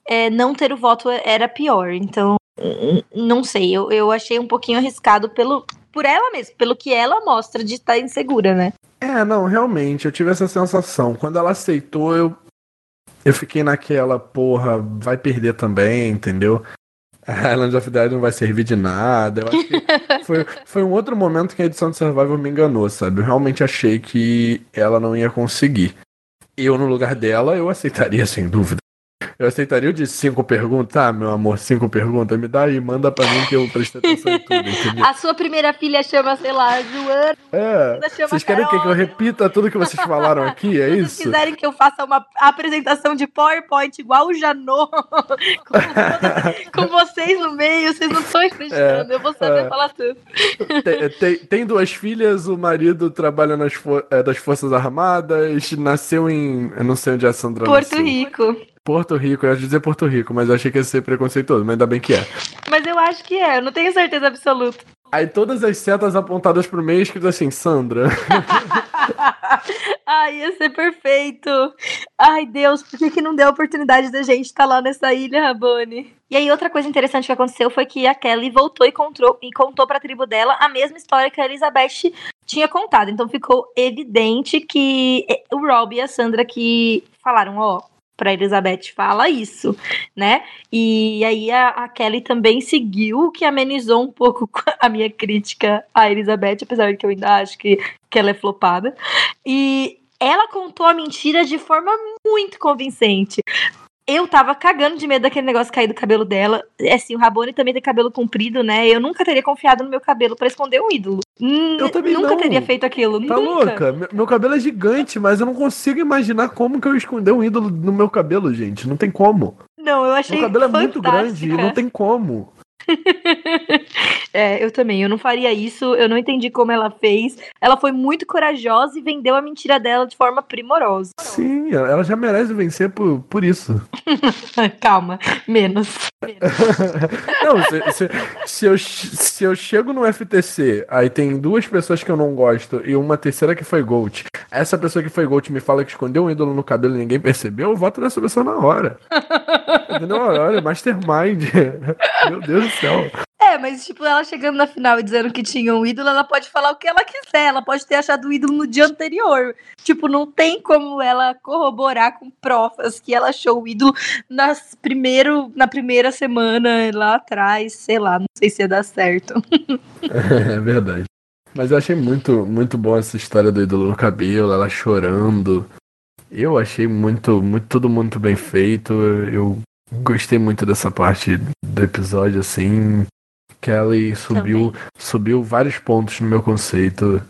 é, não ter o voto era pior. Então, não sei, eu, eu achei um pouquinho arriscado pelo, por ela mesma, pelo que ela mostra de estar insegura, né? É, não, realmente, eu tive essa sensação. Quando ela aceitou, eu. eu fiquei naquela, porra, vai perder também, entendeu? A Island of Dead não vai servir de nada. Eu acho que foi, foi um outro momento que a edição de Survival me enganou, sabe? Eu realmente achei que ela não ia conseguir. Eu, no lugar dela, eu aceitaria, sem dúvida. Eu aceitaria o de cinco perguntas. Ah, meu amor, cinco perguntas. Me dá aí, manda pra mim que eu prestei atenção em tudo, entendeu? A sua primeira filha chama, sei lá, Joana. É. Vocês querem que, eu repita tudo que vocês falaram aqui? É isso? Se quiserem que eu faça uma apresentação de PowerPoint igual o Janot, com, com, vocês no meio, vocês não estão acreditando. É, eu vou saber é. falar tudo. Tem, tem, tem, duas filhas, o marido trabalha nas for é, das Forças Armadas, nasceu em. Eu não sei onde é a Sandra Porto nasceu. Rico. Porto Rico, eu ia dizer Porto Rico, mas eu achei que ia ser preconceituoso, mas ainda bem que é. Mas eu acho que é, eu não tenho certeza absoluta. Aí todas as setas apontadas pro meio escrito assim, Sandra. Ai, ia ser perfeito. Ai, Deus, por que, que não deu a oportunidade da gente estar tá lá nessa ilha, Rabone? E aí, outra coisa interessante que aconteceu foi que a Kelly voltou e contou, e contou pra tribo dela a mesma história que a Elizabeth tinha contado. Então ficou evidente que o Rob e a Sandra que falaram, ó, oh, para Elizabeth fala isso, né? E aí a, a, Kelly também seguiu, que amenizou um pouco a minha crítica à Elizabeth, apesar de que eu ainda acho que, que ela é flopada. E ela contou a mentira de forma muito convincente eu tava cagando de medo daquele negócio cair do cabelo dela. É assim, o Rabone também tem cabelo comprido, né? Eu nunca teria confiado no meu cabelo para esconder um ídolo. Eu também nunca não. teria feito aquilo. Tá nunca. louca? Meu cabelo é gigante, mas eu não consigo imaginar como que eu esconder um ídolo no meu cabelo, gente. Não tem como. Não, eu achei Meu cabelo é muito grande e não tem como. é, eu também. Eu não faria isso. Eu não entendi como ela fez. Ela foi muito corajosa e vendeu a mentira dela de forma primorosa. Sim, ela já merece vencer por, por isso. Calma, menos. não, se, se, se, eu, se eu chego no FTC, aí tem duas pessoas que eu não gosto e uma terceira que foi Gold. Essa pessoa que foi Gold me fala que escondeu um ídolo no cabelo e ninguém percebeu, eu voto nessa pessoa na hora. Entendeu? Olha, Mastermind. Meu Deus do céu. É, mas tipo, ela chegando na final e dizendo que tinha um ídolo, ela pode falar o que ela quiser. Ela pode ter achado o ídolo no dia anterior. Tipo, não tem como ela corroborar com provas que ela achou o ídolo nas primeiro, na primeira semana lá atrás. Sei lá, não sei se ia dar certo. é verdade. Mas eu achei muito, muito bom essa história do ídolo no cabelo, ela chorando. Eu achei muito, muito, tudo muito bem feito. Eu Gostei muito dessa parte do episódio, assim. Kelly subiu, subiu vários pontos no meu conceito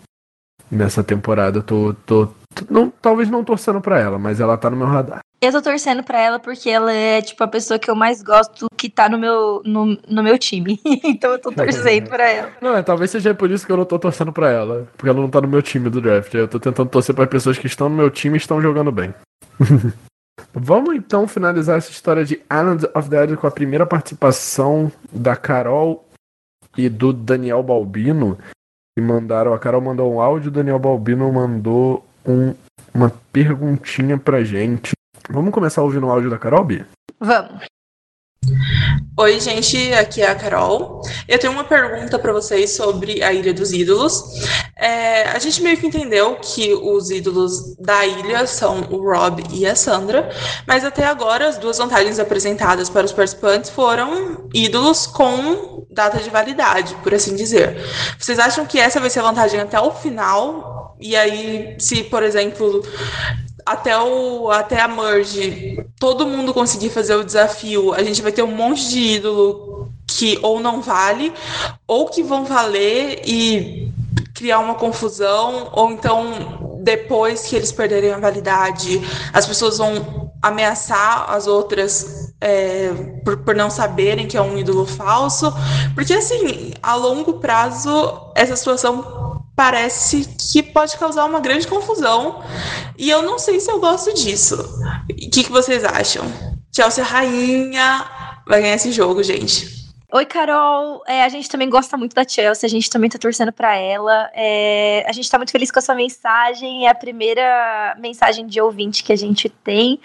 nessa temporada. Tô, tô, tô não, talvez não torcendo pra ela, mas ela tá no meu radar. Eu tô torcendo pra ela porque ela é, tipo, a pessoa que eu mais gosto que tá no meu, no, no meu time. então eu tô torcendo pra ela. Não, é, talvez seja por isso que eu não tô torcendo pra ela. Porque ela não tá no meu time do draft. Eu tô tentando torcer pra pessoas que estão no meu time e estão jogando bem. Vamos então finalizar essa história de Island of the Dead com a primeira participação da Carol e do Daniel Balbino. Que mandaram. A Carol mandou um áudio, o Daniel Balbino mandou um, uma perguntinha pra gente. Vamos começar ouvindo o áudio da Carol, Bia? Vamos. Oi, gente, aqui é a Carol. Eu tenho uma pergunta para vocês sobre a Ilha dos Ídolos. É, a gente meio que entendeu que os ídolos da ilha são o Rob e a Sandra, mas até agora as duas vantagens apresentadas para os participantes foram ídolos com data de validade, por assim dizer. Vocês acham que essa vai ser a vantagem até o final? E aí, se, por exemplo, até, o, até a merge, todo mundo conseguir fazer o desafio, a gente vai ter um monte de ídolo que ou não vale, ou que vão valer e criar uma confusão, ou então depois que eles perderem a validade, as pessoas vão ameaçar as outras é, por, por não saberem que é um ídolo falso, porque assim, a longo prazo essa situação parece que pode causar uma grande confusão. E eu não sei se eu gosto disso. O que, que vocês acham? Chelsea Rainha vai ganhar esse jogo, gente. Oi, Carol. É, a gente também gosta muito da Chelsea, a gente também tá torcendo para ela. É, a gente tá muito feliz com a sua mensagem, é a primeira mensagem de ouvinte que a gente tem.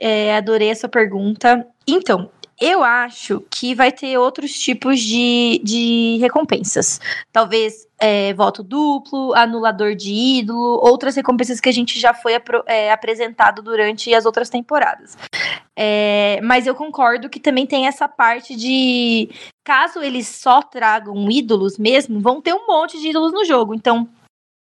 É, adorei a sua pergunta. Então, Eu acho que vai ter outros tipos de, de recompensas. Talvez é, voto duplo, anulador de ídolo, outras recompensas que a gente já foi é, apresentado durante as outras temporadas. É, mas eu concordo que também tem essa parte de caso eles só tragam ídolos mesmo, vão ter um monte de ídolos no jogo. Então,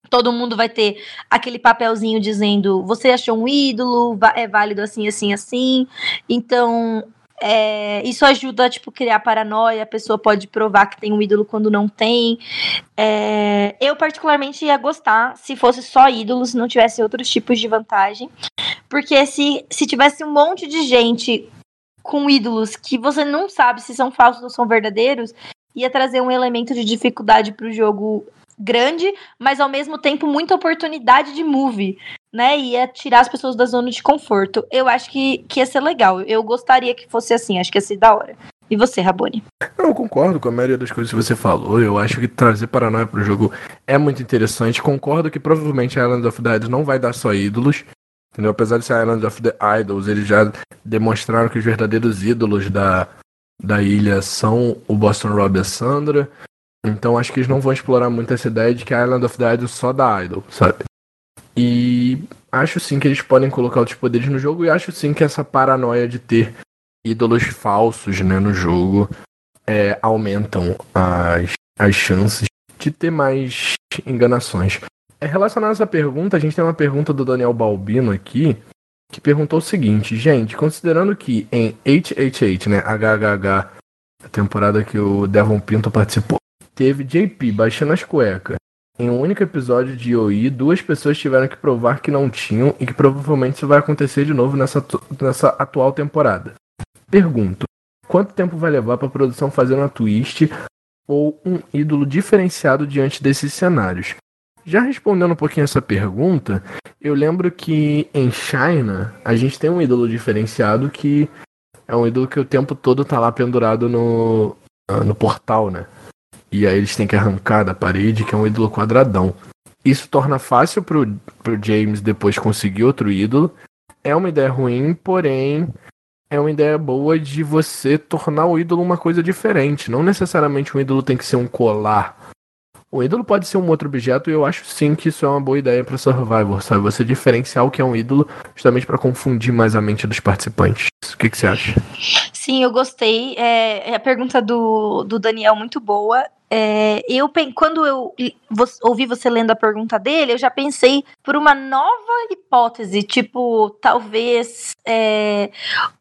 todo mundo vai ter aquele papelzinho dizendo você achou um ídolo, é válido assim, assim, assim. Então, é, isso ajuda tipo, criar paranoia, a pessoa pode provar que tem um ídolo quando não tem. É, eu, particularmente, ia gostar se fosse só ídolos, não tivesse outros tipos de vantagem. Porque se, se tivesse um monte de gente com ídolos que você não sabe se são falsos ou são verdadeiros, ia trazer um elemento de dificuldade para o jogo grande, mas ao mesmo tempo muita oportunidade de move, né? Ia tirar as pessoas da zona de conforto. Eu acho que, que ia ser legal. Eu gostaria que fosse assim, acho que ia ser da hora. E você, Raboni? Eu concordo com a maioria das coisas que você falou. Eu acho que trazer paranoia pro jogo é muito interessante. Concordo que provavelmente a Island of the Idols não vai dar só ídolos. Entendeu? Apesar de ser a Island of the Idols, eles já demonstraram que os verdadeiros ídolos da, da ilha são o Boston Rob e a Sandra. Então acho que eles não vão explorar muito essa ideia de que a Island of the Idol só dá Idol, sabe? E acho sim que eles podem colocar outros poderes no jogo e acho sim que essa paranoia de ter ídolos falsos né, no jogo é, aumentam as, as chances de ter mais enganações. É, relacionado a essa pergunta, a gente tem uma pergunta do Daniel Balbino aqui, que perguntou o seguinte, gente, considerando que em HHH, né, HHH, a temporada que o Devon Pinto participou, teve JP baixando as cuecas. Em um único episódio de OI, duas pessoas tiveram que provar que não tinham e que provavelmente isso vai acontecer de novo nessa, nessa atual temporada. Pergunto: quanto tempo vai levar para a produção fazer uma twist ou um ídolo diferenciado diante desses cenários? Já respondendo um pouquinho essa pergunta, eu lembro que em China a gente tem um ídolo diferenciado que é um ídolo que o tempo todo tá lá pendurado no, no portal, né? E aí eles têm que arrancar da parede, que é um ídolo quadradão. Isso torna fácil pro, pro James depois conseguir outro ídolo. É uma ideia ruim, porém é uma ideia boa de você tornar o ídolo uma coisa diferente. Não necessariamente um ídolo tem que ser um colar. O ídolo pode ser um outro objeto e eu acho sim que isso é uma boa ideia para Survivor, sabe? Você diferenciar o que é um ídolo justamente para confundir mais a mente dos participantes. O que, que você acha? Sim, eu gostei. É, é a pergunta do, do Daniel muito boa. É, eu quando eu ouvi você lendo a pergunta dele, eu já pensei por uma nova hipótese, tipo talvez é,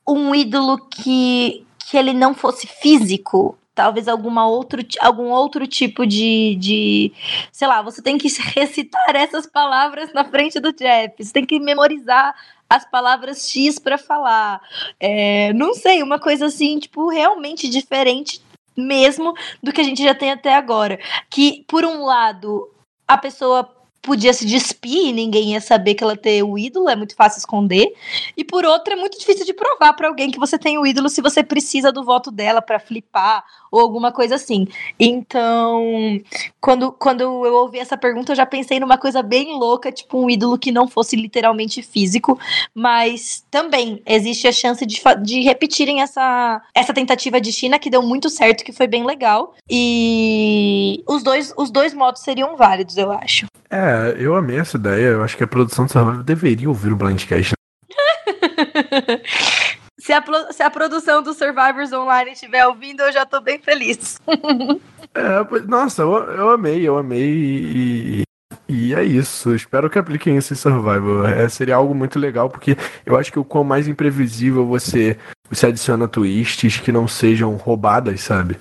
um ídolo que que ele não fosse físico, talvez alguma outro, algum outro tipo de, de. Sei lá, você tem que recitar essas palavras na frente do Jeff, você tem que memorizar as palavras X para falar. É, não sei, uma coisa assim, tipo, realmente diferente mesmo do que a gente já tem até agora. Que, por um lado, a pessoa podia se despir e ninguém ia saber que ela tem o ídolo, é muito fácil esconder. E por outra, é muito difícil de provar para alguém que você tem o ídolo se você precisa do voto dela para flipar ou alguma coisa assim. Então, quando, quando eu ouvi essa pergunta, eu já pensei numa coisa bem louca, tipo um ídolo que não fosse literalmente físico, mas também existe a chance de, de repetirem essa, essa tentativa de China que deu muito certo, que foi bem legal. E os dois, os dois modos seriam válidos, eu acho. É, eu amei essa ideia. Eu acho que a produção do Survivor deveria ouvir o Blindcast. se, a, se a produção do Survivors Online estiver ouvindo, eu já tô bem feliz. é, nossa, eu, eu amei, eu amei e, e é isso. Espero que apliquem isso em Survivor. É, seria algo muito legal, porque eu acho que o quão mais imprevisível você, você adiciona twists que não sejam roubadas, sabe?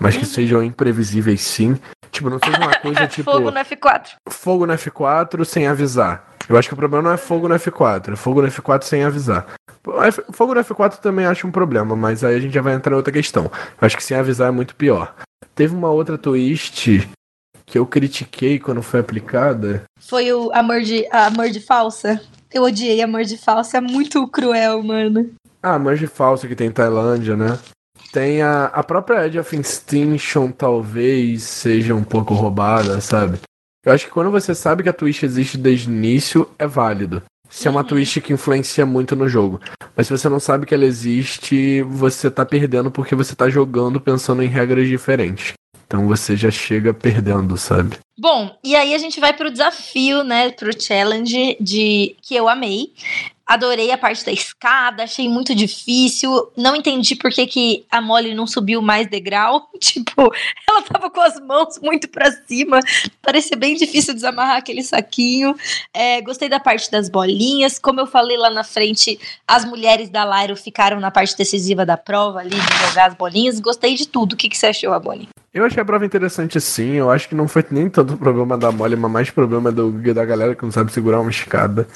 Mas que sejam imprevisíveis sim. Tipo, não seja uma coisa tipo. fogo no F4. Fogo no F4 sem avisar. Eu acho que o problema não é fogo no F4, é fogo no F4 sem avisar. Fogo no F4 também acho um problema, mas aí a gente já vai entrar em outra questão. Eu acho que sem avisar é muito pior. Teve uma outra twist que eu critiquei quando foi aplicada. Foi o amor de, a amor de falsa. Eu odiei amor de falsa, é muito cruel, mano. Ah, amor de falsa que tem Tailândia, né? Tem a, a própria Edge of Extinction, talvez seja um pouco roubada, sabe? Eu acho que quando você sabe que a Twitch existe desde o início, é válido. se é uma twist que influencia muito no jogo. Mas se você não sabe que ela existe, você tá perdendo porque você tá jogando pensando em regras diferentes. Então você já chega perdendo, sabe? Bom, e aí a gente vai pro desafio, né, pro challenge de que eu amei, Adorei a parte da escada, achei muito difícil. Não entendi por que, que a Molly não subiu mais degrau. Tipo, ela tava com as mãos muito para cima. Parecia bem difícil desamarrar aquele saquinho. É, gostei da parte das bolinhas. Como eu falei lá na frente, as mulheres da Lyro ficaram na parte decisiva da prova ali, de jogar as bolinhas. Gostei de tudo. O que, que você achou, Aboni? Eu achei a prova interessante sim. Eu acho que não foi nem tanto problema da Molly, mas mais problema do, da galera que não sabe segurar uma escada.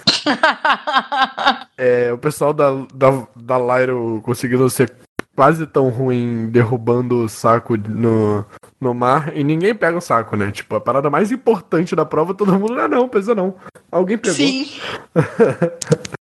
é, o pessoal da, da, da Lyro conseguindo ser quase tão ruim derrubando o saco no, no mar e ninguém pega o saco, né? Tipo, a parada mais importante da prova, todo mundo, ah, não, pesa não. Alguém pegou. Sim.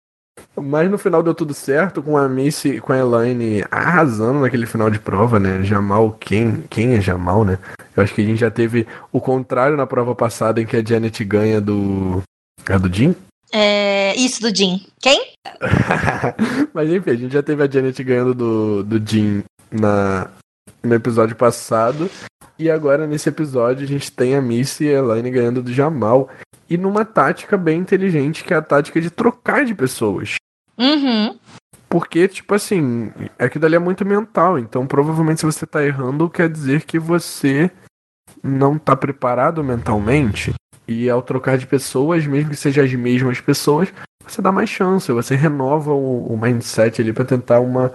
Mas no final deu tudo certo, com a Missy com a Elaine arrasando naquele final de prova, né? Jamal, quem, quem é Jamal, né? Eu acho que a gente já teve o contrário na prova passada, em que a Janet ganha do. É do Jim? É, isso do Jim. Quem? Mas enfim, a gente já teve a Janet ganhando do, do Jim na, no episódio passado. E agora, nesse episódio, a gente tem a Missy e a Elaine ganhando do Jamal. E numa tática bem inteligente, que é a tática de trocar de pessoas. Uhum. Porque, tipo assim, aquilo ali é muito mental. Então, provavelmente, se você tá errando, quer dizer que você não tá preparado mentalmente. E ao trocar de pessoas, mesmo que sejam as mesmas pessoas, você dá mais chance, você renova o, o mindset ali para tentar uma,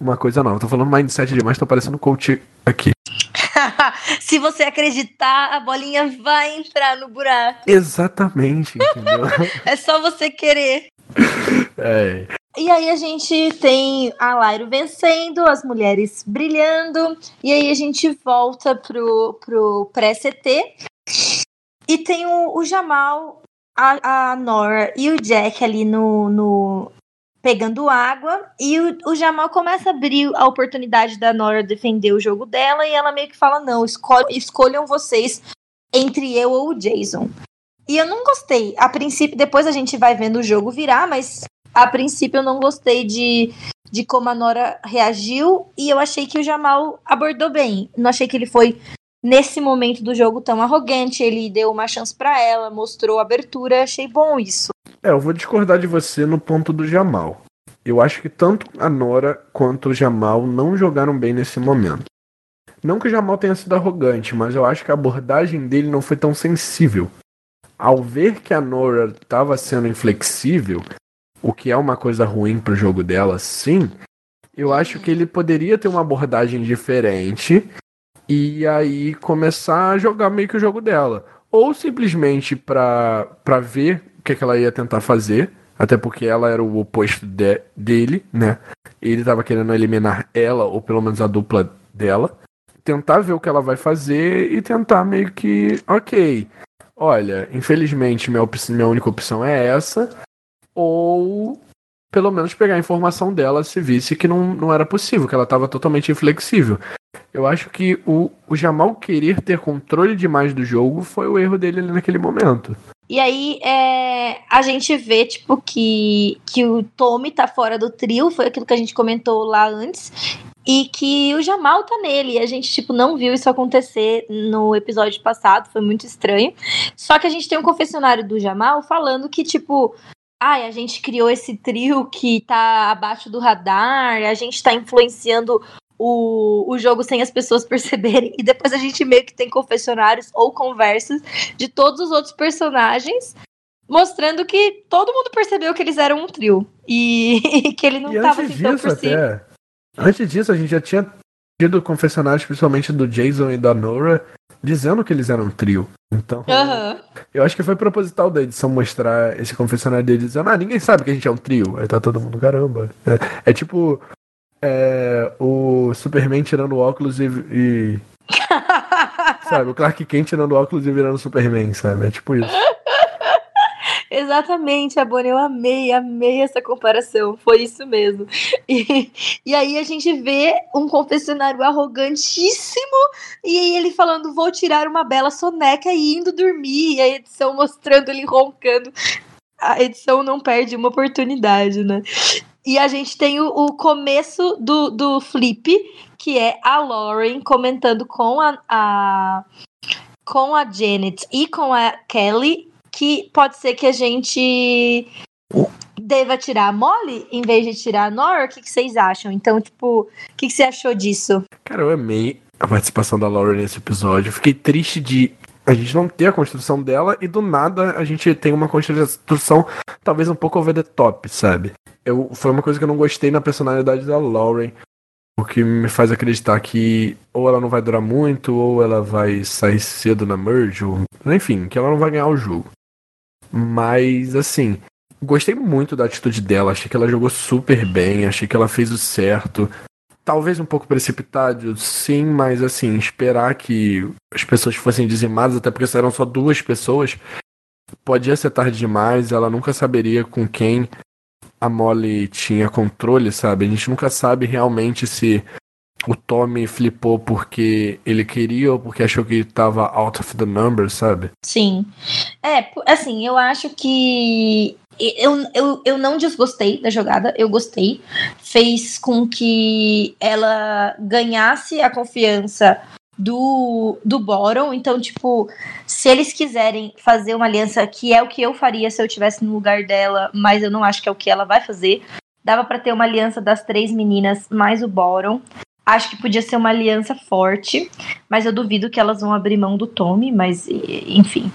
uma coisa nova. Tô falando mindset demais, tô parecendo coach aqui. Se você acreditar, a bolinha vai entrar no buraco. Exatamente, entendeu? é só você querer. É. E aí a gente tem a Lairo vencendo, as mulheres brilhando, e aí a gente volta pro, pro pré-CT, e tem o, o Jamal, a, a Nora e o Jack ali no, no pegando água. E o, o, Jamal começa a abrir a oportunidade da Nora defender o jogo dela. E ela meio que fala: não, escol escolham vocês entre eu ou o Jason. E eu não gostei. A princípio, depois a gente vai vendo o jogo virar, mas a princípio eu não gostei de, de como a Nora reagiu. E eu achei que o Jamal abordou bem. Não achei que ele foi nesse momento do jogo tão arrogante. Ele deu uma chance para ela, mostrou abertura, achei bom isso. É, eu vou discordar de você no ponto do Jamal. Eu acho que tanto a Nora quanto o Jamal não jogaram bem nesse momento. Não que o Jamal tenha sido arrogante, mas eu acho que a abordagem dele não foi tão sensível. Ao ver que a Nora estava sendo inflexível, o que é uma coisa ruim pro jogo dela, sim, eu acho que ele poderia ter uma abordagem diferente e aí começar a jogar meio que o jogo dela. Ou simplesmente pra, pra ver o que, é que ela ia tentar fazer, até porque ela era o oposto de, dele, né? Ele tava querendo eliminar ela, ou pelo menos a dupla dela. Tentar ver o que ela vai fazer e tentar meio que, ok, olha, infelizmente minha, minha única opção é essa, ou pelo menos pegar a informação dela se visse que não, não era possível, que ela estava totalmente inflexível. Eu acho que o, o Jamal querer ter controle demais do jogo foi o erro dele naquele momento. E aí é, a gente vê, tipo, que, que o Tommy tá fora do trio, foi aquilo que a gente comentou lá antes, e que o Jamal tá nele. E a gente, tipo, não viu isso acontecer no episódio passado, foi muito estranho. Só que a gente tem um confessionário do Jamal falando que, tipo, ai, a gente criou esse trio que tá abaixo do radar, a gente tá influenciando o, o jogo sem as pessoas perceberem. E depois a gente meio que tem confessionários ou conversas de todos os outros personagens. Mostrando que todo mundo percebeu que eles eram um trio. E que ele não estava assim tão por cima. Antes disso, a gente já tinha tido confessionários, principalmente do Jason e da Nora, dizendo que eles eram um trio. Então, uhum. eu acho que foi proposital da edição mostrar esse confessionário dele dizendo: Ah, ninguém sabe que a gente é um trio. Aí tá todo mundo, caramba. É, é tipo é, o Superman tirando óculos e. e... sabe, o Clark Kent tirando óculos e virando Superman, sabe? É tipo isso. Exatamente, a Bonnie, eu amei, amei essa comparação. Foi isso mesmo. E, e aí a gente vê um confessionário arrogantíssimo e ele falando: vou tirar uma bela soneca e indo dormir. E a edição mostrando ele roncando. a edição não perde uma oportunidade, né? E a gente tem o, o começo do, do flip, que é a Lauren comentando com a, a, com a Janet e com a Kelly, que pode ser que a gente deva tirar a Molly em vez de tirar a Nora. O que, que vocês acham? Então, tipo, o que, que você achou disso? Cara, eu amei a participação da Lauren nesse episódio. Fiquei triste de a gente não ter a construção dela e do nada a gente tem uma construção talvez um pouco over the top, sabe? Eu, foi uma coisa que eu não gostei na personalidade da Lauren, o que me faz acreditar que ou ela não vai durar muito, ou ela vai sair cedo na merge, ou enfim, que ela não vai ganhar o jogo. Mas assim, gostei muito da atitude dela, achei que ela jogou super bem, achei que ela fez o certo. Talvez um pouco precipitado, sim, mas assim, esperar que as pessoas fossem dizimadas, até porque eram só duas pessoas, podia ser tarde demais, ela nunca saberia com quem a Molly tinha controle, sabe? A gente nunca sabe realmente se o Tommy flipou porque ele queria ou porque achou que estava out of the number, sabe? Sim. É, assim, eu acho que eu, eu, eu não desgostei da jogada, eu gostei. Fez com que ela ganhasse a confiança do, do Boron. Então, tipo, se eles quiserem fazer uma aliança, que é o que eu faria se eu estivesse no lugar dela, mas eu não acho que é o que ela vai fazer. Dava para ter uma aliança das três meninas mais o Boron. Acho que podia ser uma aliança forte, mas eu duvido que elas vão abrir mão do Tommy, mas enfim.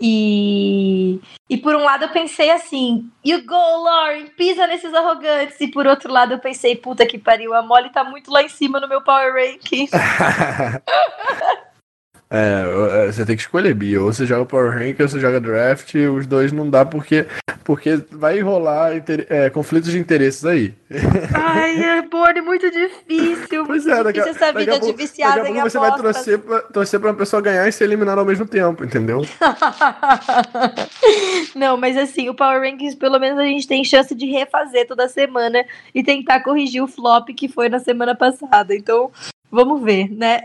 E, e por um lado eu pensei assim, you go, Lauren, pisa nesses arrogantes. E por outro lado eu pensei, puta que pariu, a Molly tá muito lá em cima no meu power ranking. É, é, você tem que escolher, Bia. Ou você joga Power Rank ou você joga Draft. Os dois não dá porque, porque vai rolar é, conflitos de interesses aí. Ai, é board muito difícil. Pois é, daqui, difícil essa vida daqui a, de viciada daqui a pouco você vai torcer pra, torcer pra uma pessoa ganhar e ser eliminada ao mesmo tempo, entendeu? não, mas assim, o Power Rankings, pelo menos a gente tem chance de refazer toda semana e tentar corrigir o flop que foi na semana passada. Então, vamos ver, né?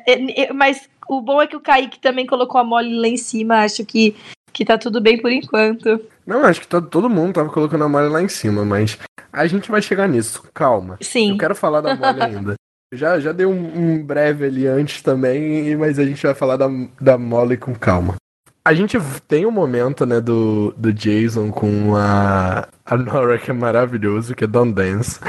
Mas o bom é que o Kaique também colocou a mole lá em cima. Acho que, que tá tudo bem por enquanto. Não, acho que todo, todo mundo tava colocando a mole lá em cima, mas a gente vai chegar nisso. Calma. Sim. Eu quero falar da mole ainda. Já, já dei um, um, breve ali antes também, mas a gente vai falar da, da mole com calma. A gente tem um momento, né, do, do Jason com a, a Nora que é maravilhoso, que é Don't Dance.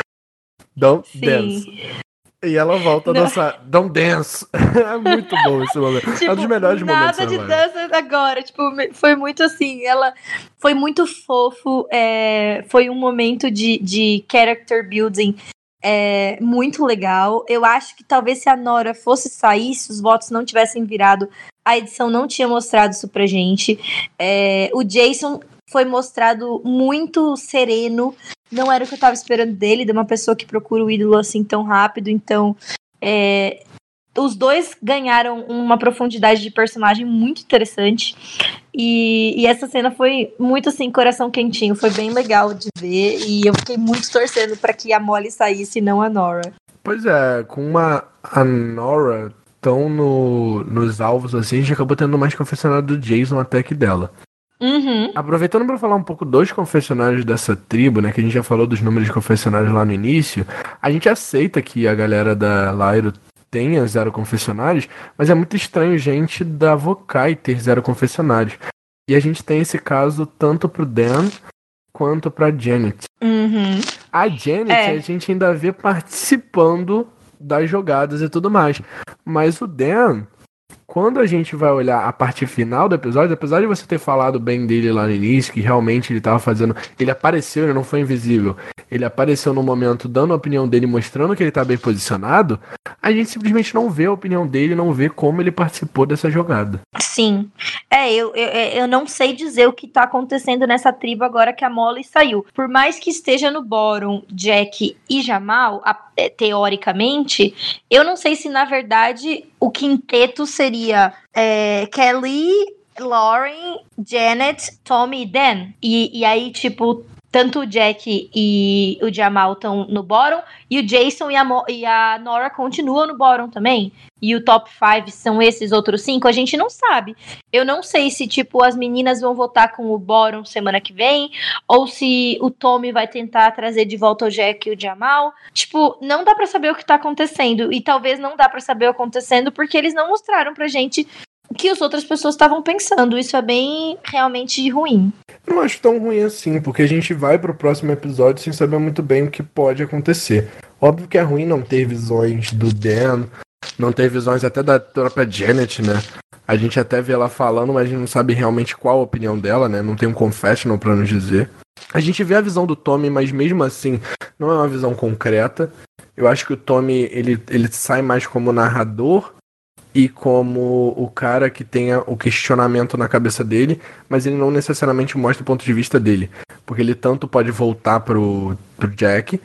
Don't Sim. Dance. E ela volta a dançar. Don't dance. é muito bom esse momento. Tipo, é um dos tipo, melhores momentos. Nada de dança agora. Tipo, foi muito assim. Ela foi muito fofo. É, foi um momento de, de character building é, muito legal. Eu acho que talvez se a Nora fosse sair, se os votos não tivessem virado, a edição não tinha mostrado isso pra gente. É, o Jason foi mostrado muito sereno, não era o que eu tava esperando dele, de uma pessoa que procura o ídolo assim tão rápido. Então, é, os dois ganharam uma profundidade de personagem muito interessante. E, e, essa cena foi muito assim, coração quentinho. Foi bem legal de ver. E eu fiquei muito torcendo para que a Molly saísse e não a Nora. Pois é, com uma a Nora tão no, nos alvos assim, a gente acabou tendo mais confessionário do Jason até que dela. Uhum. Aproveitando para falar um pouco dos confessionários dessa tribo, né? Que a gente já falou dos números de confessionários lá no início. A gente aceita que a galera da Lyro tenha zero confessionários, mas é muito estranho gente da Vocai ter zero confessionários. E a gente tem esse caso tanto pro Dan quanto pra Janet. Uhum. A Janet é. a gente ainda vê participando das jogadas e tudo mais. Mas o Dan, quando a gente vai olhar a parte final do episódio, apesar de você ter falado bem dele lá no início, que realmente ele estava fazendo. Ele apareceu, ele não foi invisível. Ele apareceu no momento dando a opinião dele, mostrando que ele está bem posicionado. A gente simplesmente não vê a opinião dele, não vê como ele participou dessa jogada. Sim. É, eu, eu, eu não sei dizer o que está acontecendo nessa tribo agora que a Molly saiu. Por mais que esteja no Boron, Jack e Jamal, a, é, teoricamente, eu não sei se na verdade o quinteto seria é, Kelly, Lauren, Janet, Tommy e Dan. E, e aí, tipo, tanto o Jack e o Jamal estão no bottom, e o Jason e a, Mo e a Nora continuam no bottom também. E o top 5 são esses outros cinco, a gente não sabe. Eu não sei se, tipo, as meninas vão votar com o bottom semana que vem, ou se o Tommy vai tentar trazer de volta o Jack e o Jamal. Tipo, não dá para saber o que tá acontecendo. E talvez não dá para saber o tá acontecendo porque eles não mostraram pra gente que as outras pessoas estavam pensando. Isso é bem realmente ruim. Não acho tão ruim assim, porque a gente vai pro próximo episódio sem saber muito bem o que pode acontecer. Óbvio que é ruim não ter visões do Dan, não ter visões até da própria Janet, né? A gente até vê ela falando, mas a gente não sabe realmente qual a opinião dela, né? Não tem um confessional pra nos dizer. A gente vê a visão do Tommy, mas mesmo assim, não é uma visão concreta. Eu acho que o Tommy, ele, ele sai mais como narrador e como o cara que tenha o questionamento na cabeça dele, mas ele não necessariamente mostra o ponto de vista dele. Porque ele tanto pode voltar pro, pro Jack,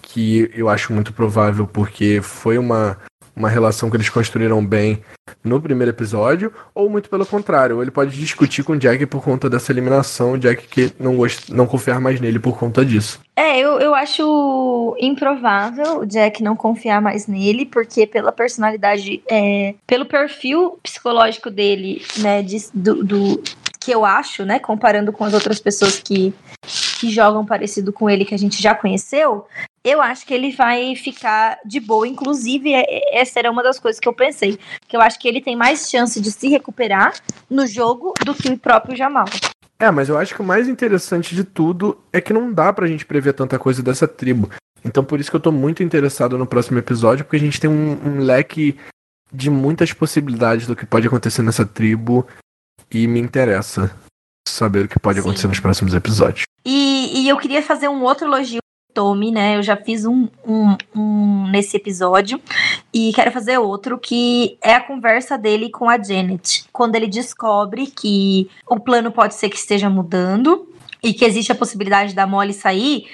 que eu acho muito provável porque foi uma, uma relação que eles construíram bem no primeiro episódio, ou muito pelo contrário, ele pode discutir com o Jack por conta dessa eliminação, o Jack que não, gost... não confiar mais nele por conta disso. É, eu, eu acho improvável o Jack não confiar mais nele, porque pela personalidade, é, pelo perfil psicológico dele, né, de, do, do, que eu acho, né, comparando com as outras pessoas que, que jogam parecido com ele que a gente já conheceu, eu acho que ele vai ficar de boa. Inclusive, é, é, essa era uma das coisas que eu pensei. Que eu acho que ele tem mais chance de se recuperar no jogo do que o próprio Jamal. É, mas eu acho que o mais interessante de tudo é que não dá pra gente prever tanta coisa dessa tribo. Então por isso que eu tô muito interessado no próximo episódio, porque a gente tem um, um leque de muitas possibilidades do que pode acontecer nessa tribo e me interessa saber o que pode Sim. acontecer nos próximos episódios. E, e, eu queria fazer um outro elogio Tommy, né? Eu já fiz um, um, um, nesse episódio e quero fazer outro que é a conversa dele com a Janet, quando ele descobre que o plano pode ser que esteja mudando e que existe a possibilidade da Molly sair.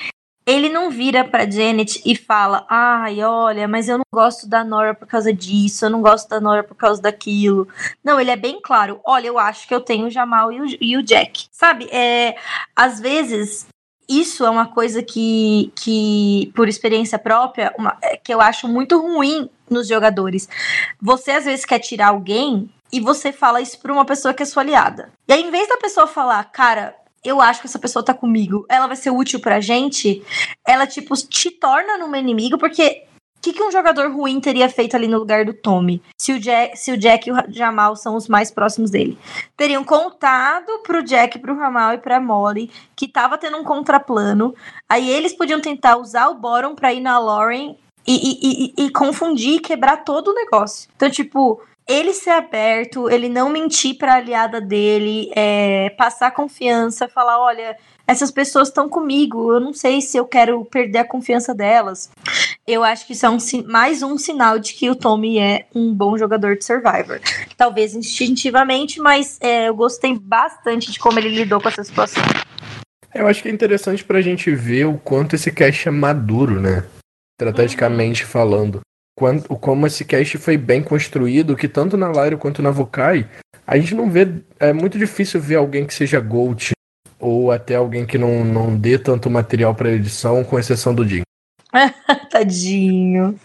Ele não vira pra Janet e fala: Ai, olha, mas eu não gosto da Nora por causa disso, eu não gosto da Nora por causa daquilo. Não, ele é bem claro: Olha, eu acho que eu tenho o Jamal e o, e o Jack. Sabe? É, às vezes isso é uma coisa que, que por experiência própria, uma, é, que eu acho muito ruim nos jogadores. Você às vezes quer tirar alguém e você fala isso pra uma pessoa que é sua aliada. E aí, em vez da pessoa falar, cara, eu acho que essa pessoa tá comigo, ela vai ser útil pra gente, ela, tipo, te torna numa inimigo, porque o que, que, um jogador ruim teria feito ali no lugar do Tommy? Se o, Jack, se o Jack e o Jamal são os mais próximos dele. Teriam contado pro Jack, pro Jamal e pra Molly que tava tendo um contraplano. Aí eles podiam tentar usar o Boron pra ir na Lauren e, e, e, e confundir e quebrar todo o negócio. Então, tipo, ele ser aberto, ele não mentir pra aliada dele, é, passar confiança, falar: olha, essas pessoas estão comigo, eu não sei se eu quero perder a confiança delas eu acho que isso é um, mais um sinal de que o Tommy é um bom jogador de Survivor. Talvez instintivamente, mas é, eu gostei bastante de como ele lidou com essa situação. Eu acho que é interessante pra gente ver o quanto esse cast é maduro, né? Estrategicamente uhum. falando. Quanto, como esse cast foi bem construído, que tanto na Lyra quanto na Vokai, a gente não vê. É muito difícil ver alguém que seja Gold ou até alguém que não, não dê tanto material para edição, com exceção do Jim. Tadinho.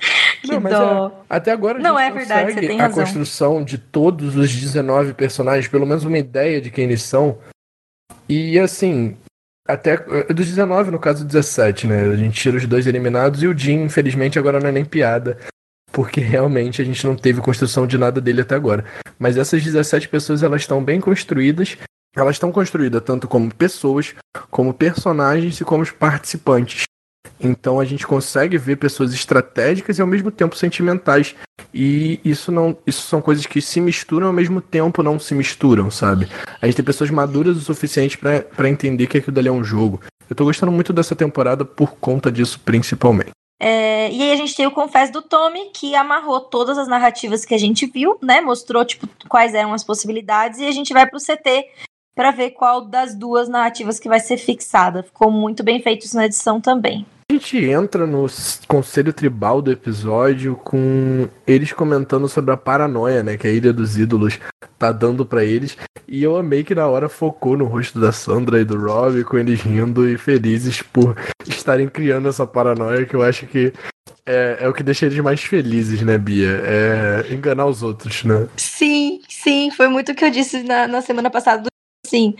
Que não, dó. É, até agora a gente não é verdade, você tem a razão. construção de todos os 19 personagens, pelo menos uma ideia de quem eles são. E assim, até dos 19, no caso 17, né? A gente tira os dois eliminados e o Jim, infelizmente, agora não é nem piada. Porque realmente a gente não teve construção de nada dele até agora. Mas essas 17 pessoas, elas estão bem construídas. Elas estão construídas tanto como pessoas, como personagens e como participantes. Então a gente consegue ver pessoas estratégicas e ao mesmo tempo sentimentais. E isso não, isso são coisas que se misturam ao mesmo tempo não se misturam, sabe? A gente tem pessoas maduras o suficiente para entender que aquilo dali é um jogo. Eu tô gostando muito dessa temporada por conta disso, principalmente. É, e aí a gente tem o Confesso do Tommy, que amarrou todas as narrativas que a gente viu, né? Mostrou, tipo, quais eram as possibilidades, e a gente vai pro CT para ver qual das duas narrativas que vai ser fixada. Ficou muito bem feito isso na edição também. Gente entra no conselho tribal do episódio com eles comentando sobre a paranoia, né, que a Ilha dos Ídolos tá dando para eles. E eu amei que na hora focou no rosto da Sandra e do Rob, com eles rindo e felizes por estarem criando essa paranoia que eu acho que é, é o que deixa eles mais felizes, né, Bia? É enganar os outros, né? Sim, sim, foi muito o que eu disse na, na semana passada. Sim,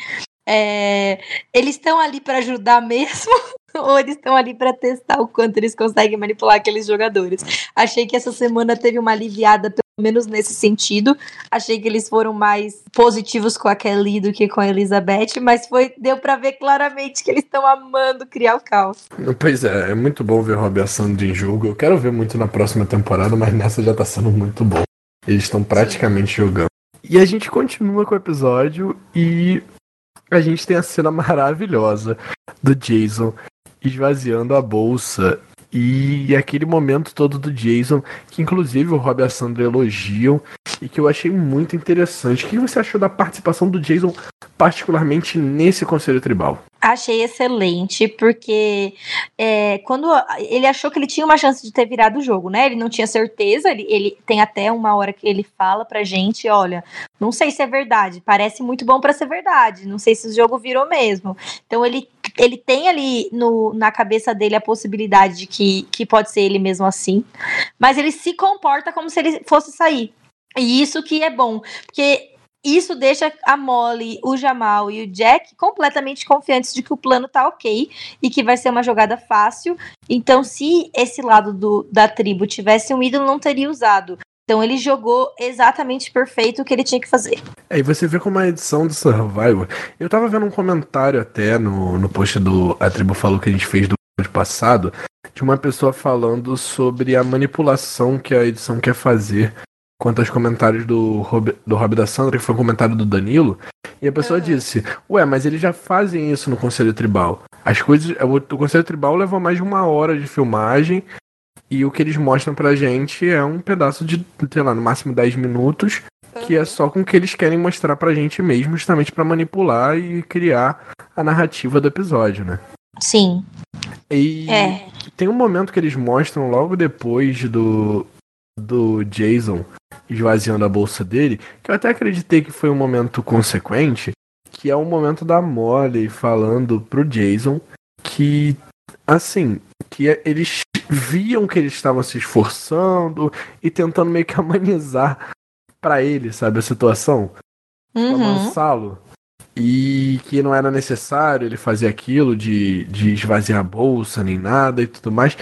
é, eles estão ali para ajudar mesmo ou eles estão ali para testar o quanto eles conseguem manipular aqueles jogadores. Achei que essa semana teve uma aliviada, pelo menos nesse sentido. Achei que eles foram mais positivos com a Kelly do que com a Elizabeth, mas foi deu para ver claramente que eles estão amando criar o caos. Pois é, é muito bom ver Rob Sandra em jogo. Eu quero ver muito na próxima temporada, mas nessa já tá sendo muito bom. Eles estão praticamente jogando. E a gente continua com o episódio e a gente tem a cena maravilhosa do Jason esvaziando a bolsa e aquele momento todo do Jason, que inclusive o Rob e a Sandra elogiam e que eu achei muito interessante. O que você achou da participação do Jason, particularmente nesse Conselho Tribal? Achei excelente, porque é, quando ele achou que ele tinha uma chance de ter virado o jogo, né? Ele não tinha certeza, ele, ele tem até uma hora que ele fala pra gente: olha, não sei se é verdade, parece muito bom para ser verdade, não sei se o jogo virou mesmo. Então ele, ele tem ali no, na cabeça dele a possibilidade de que, que pode ser ele mesmo assim, mas ele se comporta como se ele fosse sair. E isso que é bom, porque isso deixa a Molly, o Jamal e o Jack completamente confiantes de que o plano tá ok e que vai ser uma jogada fácil. Então, se esse lado do, da tribo tivesse um ídolo, não teria usado. Então ele jogou exatamente perfeito o que ele tinha que fazer. É, e você vê como a edição do Survivor. Eu tava vendo um comentário até no, no post do A Tribo Falou que a gente fez do ano passado, de uma pessoa falando sobre a manipulação que a edição quer fazer quanto aos comentários do Rob, do Rob da Sandra, que foi um comentário do Danilo, e a pessoa uhum. disse: Ué, mas eles já fazem isso no Conselho Tribal. As coisas. O, o Conselho Tribal leva mais de uma hora de filmagem. E o que eles mostram pra gente é um pedaço de, sei lá, no máximo 10 minutos, que é só com o que eles querem mostrar pra gente mesmo, justamente para manipular e criar a narrativa do episódio, né? Sim. E é. tem um momento que eles mostram logo depois do, do Jason esvaziando a bolsa dele, que eu até acreditei que foi um momento consequente, que é o um momento da Molly falando pro Jason que, assim, que eles viam que eles estavam se esforçando e tentando meio que amenizar para ele, sabe, a situação. Uhum. Amansá-lo. E que não era necessário ele fazer aquilo de, de esvaziar a bolsa nem nada e tudo mais.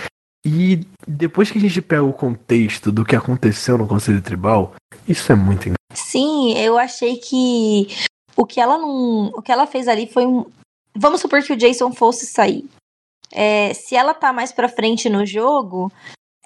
E depois que a gente pega o contexto do que aconteceu no Conselho Tribal, isso é muito engraçado. Sim, eu achei que o que ela não. O que ela fez ali foi um. Vamos supor que o Jason fosse sair. É, se ela tá mais pra frente no jogo,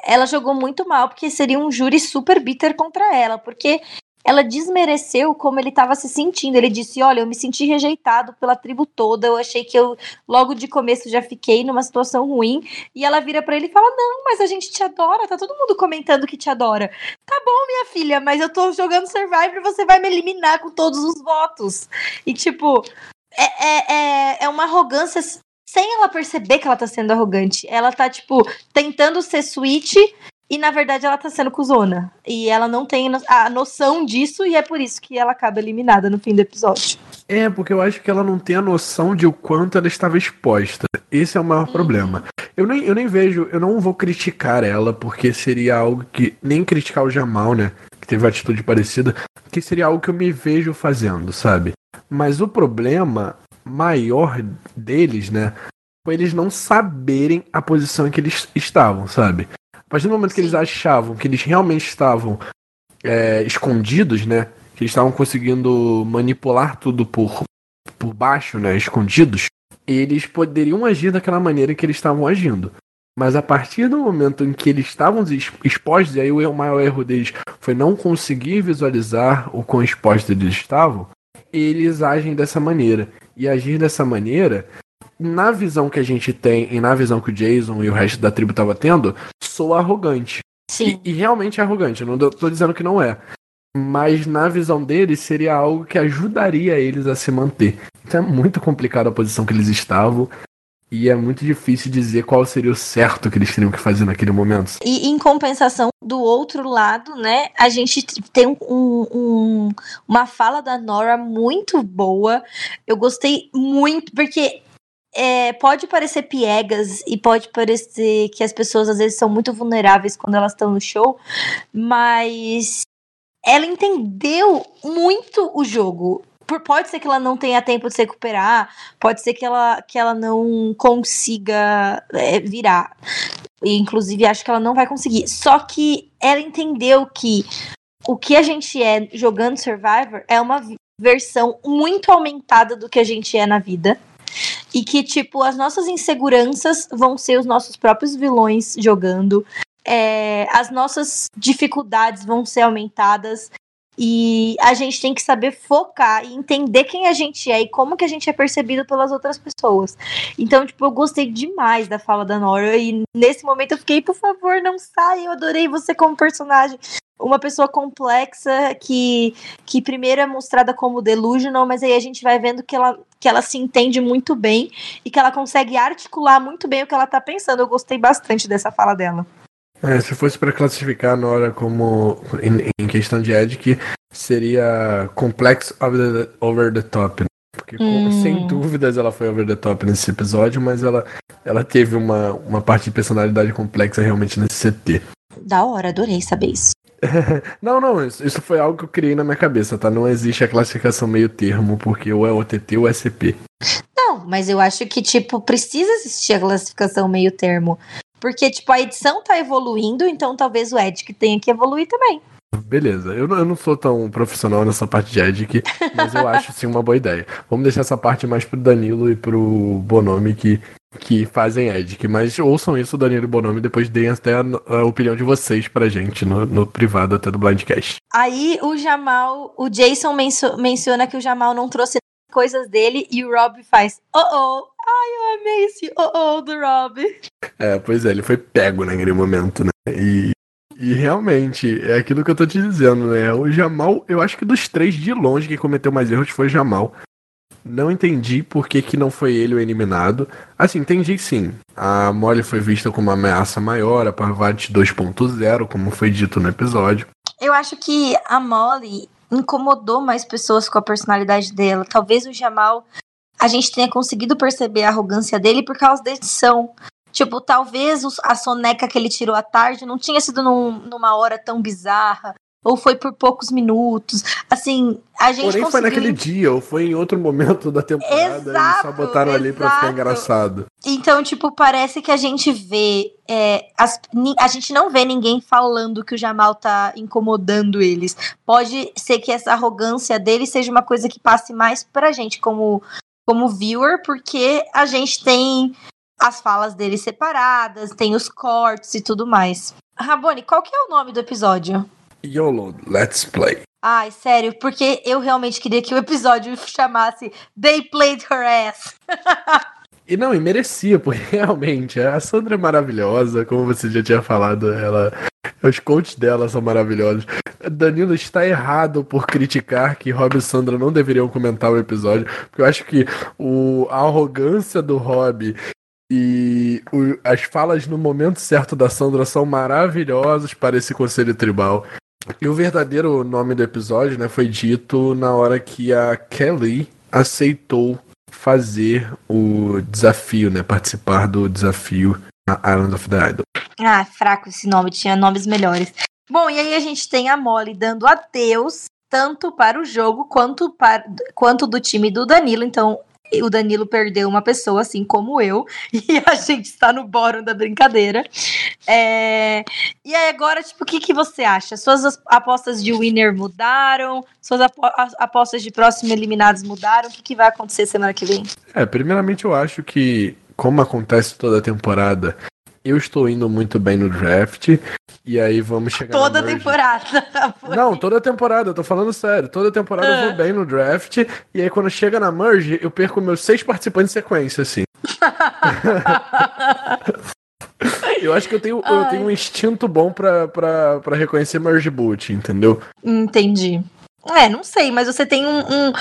ela jogou muito mal, porque seria um júri super bitter contra ela. Porque ela desmereceu como ele estava se sentindo. Ele disse: Olha, eu me senti rejeitado pela tribo toda. Eu achei que eu, logo de começo, já fiquei numa situação ruim. E ela vira para ele e fala: Não, mas a gente te adora. Tá todo mundo comentando que te adora. Tá bom, minha filha, mas eu tô jogando Survivor e você vai me eliminar com todos os votos. E, tipo, é, é, é, é uma arrogância sem ela perceber que ela tá sendo arrogante. Ela tá, tipo, tentando ser sweet e na verdade ela tá sendo cuzona. E ela não tem a noção disso, e é por isso que ela acaba eliminada no fim do episódio. É, porque eu acho que ela não tem a noção de o quanto ela estava exposta. Esse é o maior uhum. problema. Eu nem, eu nem vejo, eu não vou criticar ela, porque seria algo que. Nem criticar o Jamal, né? Que teve uma atitude parecida, que seria algo que eu me vejo fazendo, sabe? Mas o problema maior deles, né? Foi eles não saberem a posição em que eles estavam, sabe? A partir do momento que eles achavam que eles realmente estavam é, escondidos, né? Que eles estavam conseguindo manipular tudo por, por baixo, né? Escondidos, eles poderiam agir daquela maneira que eles estavam agindo. Mas a partir do momento em que eles estavam expostos, e aí o maior erro deles foi não conseguir visualizar o quão expostos eles estavam, eles agem dessa maneira. E agir dessa maneira na visão que a gente tem e na visão que o Jason e o resto da tribo tava tendo, sou arrogante. Sim. E, e realmente é arrogante, eu não tô dizendo que não é. Mas na visão deles seria algo que ajudaria eles a se manter. Então é muito complicado a posição que eles estavam. E é muito difícil dizer qual seria o certo que eles teriam que fazer naquele momento. E em compensação, do outro lado, né, a gente tem um, um, uma fala da Nora muito boa. Eu gostei muito, porque é, pode parecer piegas e pode parecer que as pessoas às vezes são muito vulneráveis quando elas estão no show, mas ela entendeu muito o jogo. Por, pode ser que ela não tenha tempo de se recuperar, pode ser que ela, que ela não consiga é, virar. E, inclusive, acho que ela não vai conseguir. Só que ela entendeu que o que a gente é jogando Survivor é uma versão muito aumentada do que a gente é na vida. E que, tipo, as nossas inseguranças vão ser os nossos próprios vilões jogando. É, as nossas dificuldades vão ser aumentadas. E a gente tem que saber focar e entender quem a gente é e como que a gente é percebido pelas outras pessoas. Então, tipo, eu gostei demais da fala da Nora. E nesse momento eu fiquei, por favor, não saia. Eu adorei você como personagem uma pessoa complexa que, que primeiro é mostrada como delusional, mas aí a gente vai vendo que ela, que ela se entende muito bem e que ela consegue articular muito bem o que ela tá pensando. Eu gostei bastante dessa fala dela. É, se fosse para classificar na hora como em, em, questão de Edic, seria complex over the, over the top. Né? Porque hum. sem dúvidas ela foi over the top nesse episódio, mas ela, ela teve uma, uma parte de personalidade complexa realmente nesse CT. Da hora, adorei saber isso. não, não, isso foi algo que eu criei na minha cabeça, tá? Não existe a classificação meio termo, porque ou é OTT ou é CP. Não, mas eu acho que, tipo, precisa existir a classificação meio termo. Porque, tipo, a edição tá evoluindo, então talvez o Edic tenha que evoluir também. Beleza, eu não, eu não sou tão profissional nessa parte de Edic, mas eu acho sim uma boa ideia. Vamos deixar essa parte mais pro Danilo e pro Bonomi que que fazem Edic, mas ouçam isso, Danilo Bonomi, depois deem até a, a, opinião de vocês pra gente no, no, privado até do Blindcast. Aí o Jamal, o Jason menso, menciona que o Jamal não trouxe coisas dele e o Rob faz oh oh, ai eu amei esse oh oh do Rob. É, pois é, ele foi pego naquele momento, né? E, e realmente, é aquilo que eu tô te dizendo, né? O Jamal, eu acho que dos três de longe que cometeu mais erros foi o Jamal. Não entendi por que, que não foi ele o eliminado. Assim, entendi sim. A Molly foi vista como uma ameaça maior, a Parvati 2.0, como foi dito no episódio. Eu acho que a Molly incomodou mais pessoas com a personalidade dela. Talvez o Jamal a gente tenha conseguido perceber a arrogância dele por causa da edição. Tipo, talvez a soneca que ele tirou à tarde não tinha sido num, numa hora tão bizarra ou foi por poucos minutos. Assim, a gente Porém, conseguiu... foi naquele dia, ou foi em outro momento da temporada exato, só botaram exato. ali pra ficar engraçado. Então, tipo, parece que a gente vê. É, as, a gente não vê ninguém falando que o Jamal tá incomodando eles. Pode ser que essa arrogância dele seja uma coisa que passe mais pra gente como, como viewer, porque a gente tem as falas dele separadas, tem os cortes e tudo mais. Rabone, qual que é o nome do episódio? YOLO, let's play. Ai, sério, porque eu realmente queria que o episódio chamasse They Played Her Ass. E não, e merecia, porque realmente a Sandra é maravilhosa, como você já tinha falado, ela. Os coaches dela são maravilhosos. Danilo está errado por criticar que Rob e Sandra não deveriam comentar o episódio, porque eu acho que o, a arrogância do Rob e o, as falas no momento certo da Sandra são maravilhosas para esse conselho tribal. E o verdadeiro nome do episódio, né, foi dito na hora que a Kelly aceitou fazer o desafio, né, participar do desafio na Island of the Idol. Ah, fraco esse nome, tinha nomes melhores. Bom, e aí a gente tem a Molly dando adeus tanto para o jogo quanto para quanto do time do Danilo. Então, o Danilo perdeu uma pessoa, assim como eu, e a gente está no bórum da brincadeira. É... E aí, agora, tipo, o que, que você acha? Suas apostas de winner mudaram? Suas apostas de próximo eliminados mudaram? O que, que vai acontecer semana que vem? É, primeiramente, eu acho que, como acontece toda a temporada, eu estou indo muito bem no draft. E aí vamos chegar. Toda temporada. Não, toda temporada, eu tô falando sério. Toda temporada eu vou ah. bem no draft. E aí quando chega na merge, eu perco meus seis participantes em sequência, assim. eu acho que eu tenho, eu tenho um instinto bom pra, pra, pra reconhecer merge boot, entendeu? Entendi. É, não sei, mas você tem um, um,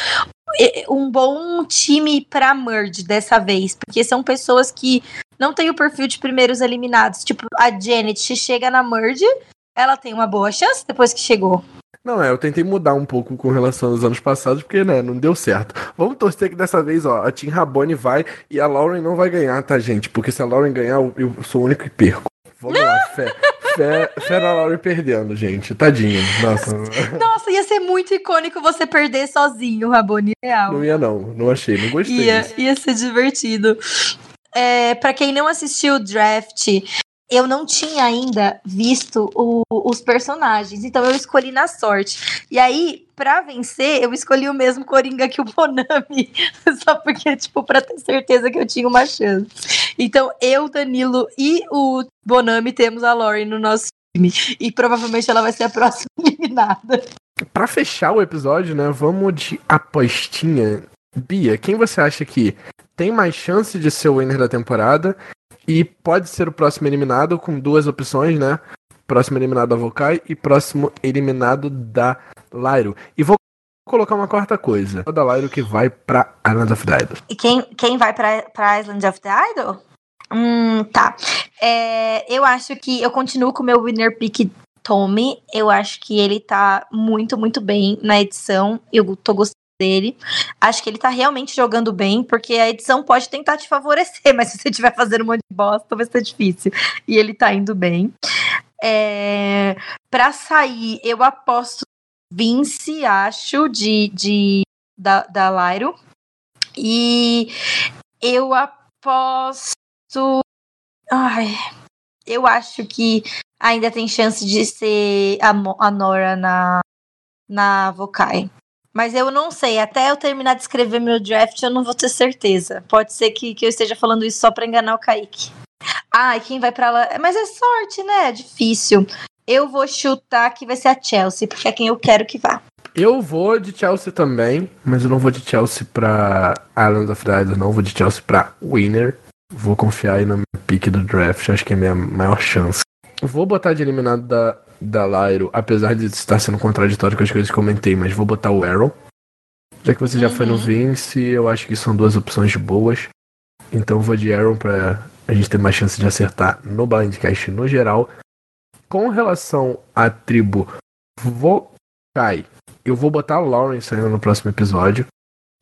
um bom time pra merge dessa vez, porque são pessoas que não têm o perfil de primeiros eliminados. Tipo, a Janet chega na merge, ela tem uma boa chance depois que chegou. Não, é, eu tentei mudar um pouco com relação aos anos passados, porque, né, não deu certo. Vamos torcer que dessa vez, ó, a Tim Rabone vai e a Lauren não vai ganhar, tá, gente? Porque se a Lauren ganhar, eu, eu sou o único que perco. Vamos lá, fé. Fé, fé na Lauren perdendo, gente. Tadinho. Nossa. Nossa, ia ser muito icônico você perder sozinho, Rabone Real. Não ia, não. Não achei. Não gostei. Ia, disso. ia ser divertido. É, para quem não assistiu o draft, eu não tinha ainda visto o- os personagens, então eu escolhi na sorte. E aí, pra vencer, eu escolhi o mesmo Coringa que o Bonami, só porque, tipo, pra ter certeza que eu tinha uma chance. Então, eu, Danilo e o Bonami temos a Lauren no nosso time. E provavelmente ela vai ser a próxima eliminada. Pra fechar o episódio, né, vamos de apostinha. Bia, quem você acha que tem mais chance de ser o winner da temporada e pode ser o próximo eliminado com duas opções, né? Próximo eliminado da Vokai e próximo eliminado da Lyro. E vou colocar uma quarta coisa. O da Lyro que vai pra Island of the Idol. E quem, quem vai pra, pra Island of the Idol? Hum, tá. É, eu acho que eu continuo com o meu winner pick Tommy. Eu acho que ele tá muito, muito bem na edição. Eu tô gostando dele. Acho que ele tá realmente jogando bem, porque a edição pode tentar te favorecer, mas se você estiver fazendo um monte de bosta, vai ser difícil. E ele tá indo bem. É, pra sair, eu aposto Vince, acho, de, de da, da Lyro. E eu aposto. Ai, eu acho que ainda tem chance de ser a, a Nora na, na Vokai. Mas eu não sei, até eu terminar de escrever meu draft, eu não vou ter certeza. Pode ser que, que eu esteja falando isso só pra enganar o Kaique. Ai, quem vai pra lá? Mas é sorte, né? É difícil. Eu vou chutar que vai ser a Chelsea, porque é quem eu quero que vá. Eu vou de Chelsea também, mas eu não vou de Chelsea pra Island of Idol, não. Vou de Chelsea pra Winner. Vou confiar aí no meu pick do draft, acho que é a minha maior chance. Vou botar de eliminado da, da Lyro, apesar de estar sendo contraditório com as coisas que eu comentei, mas vou botar o Arrow. Já que você já foi no Uhum. Vince, eu acho que são duas opções boas. Então vou de Arrow pra a gente ter mais chance de acertar no Blindcast no geral. Com relação à tribo Vokai, eu vou botar a Lauren saindo no próximo episódio.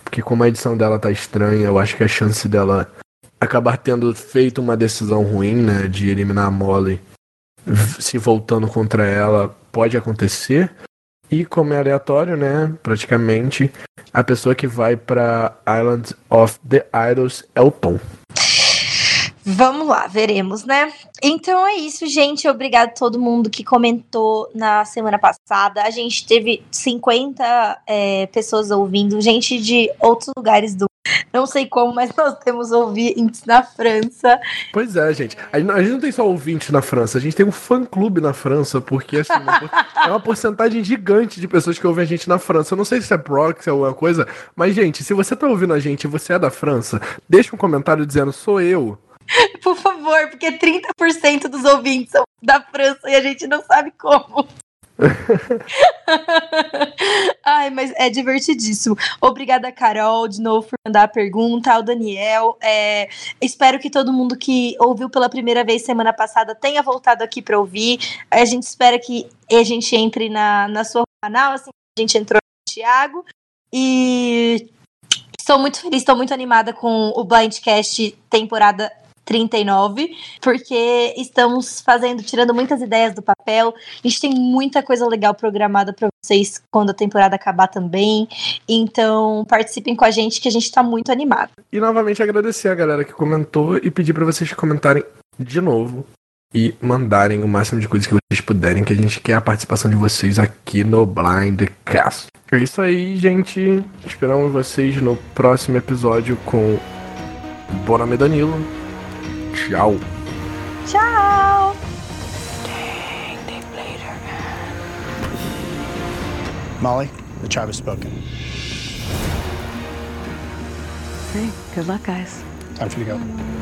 Porque como a edição dela tá estranha, eu acho que a chance dela acabar tendo feito uma decisão ruim, né? De eliminar a Molly se voltando contra ela pode acontecer. E como é aleatório, né? Praticamente, a pessoa que vai pra Island of the Idols é o Tom. Vamos lá, veremos, né? Então é isso, gente. Obrigado a todo mundo que comentou na semana passada. A gente teve 50 é, pessoas ouvindo, gente de outros lugares do. Não sei como, mas nós temos ouvintes na França. Pois é, gente. A gente não- tem só ouvinte na França, a gente tem um fã-clube na França, porque assim, é uma porcentagem gigante de pessoas que ouvem a gente na França. Eu não sei se é proxy ou alguma coisa, mas, gente, se você tá ouvindo a gente e você é da França, deixa um comentário dizendo, sou eu. Por favor, porque 30% dos ouvintes são da França e a gente não sabe como. Ai, mas é divertidíssimo. Obrigada, Carol, de novo por mandar a pergunta, ao Daniel. É, espero que todo mundo que ouviu pela primeira vez semana passada tenha voltado aqui para ouvir. A gente espera que a gente entre na, na sua canal, assim a gente entrou no Thiago. E estou muito feliz, estou muito animada com o Blindcast temporada 39, porque estamos fazendo, tirando muitas ideias do papel. A gente tem muita coisa legal programada para vocês quando a temporada acabar também. Então, participem com a gente que a gente tá muito animado. E novamente agradecer a galera que comentou e pedir pra vocês comentarem de novo e mandarem o máximo de coisas que vocês puderem, que a gente quer a participação de vocês aqui no Blindcast. É isso aí, gente. Esperamos vocês no próximo episódio com Boname Danilo. Tchau. Tchau! Molly, the tribe has spoken. Hey, good luck, guys. Time for you to go.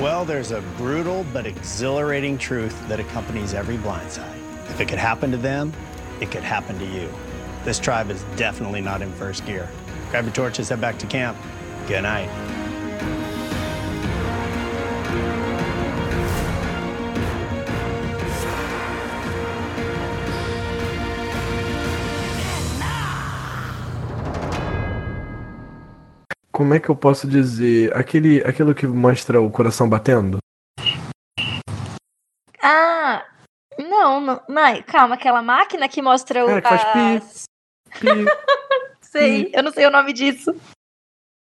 Well, there's a brutal but exhilarating truth that accompanies every blindside. If it could happen to them, it could happen to you. This tribe is definitely not in first gear. Grab your torches, head back to camp. Good night. Como é que eu posso dizer? Aquele, aquilo que mostra o coração batendo? Ah, não, não. Não, calma, aquela máquina que mostra o. É, que faz pi. Pi. Sei, eu não sei o nome disso.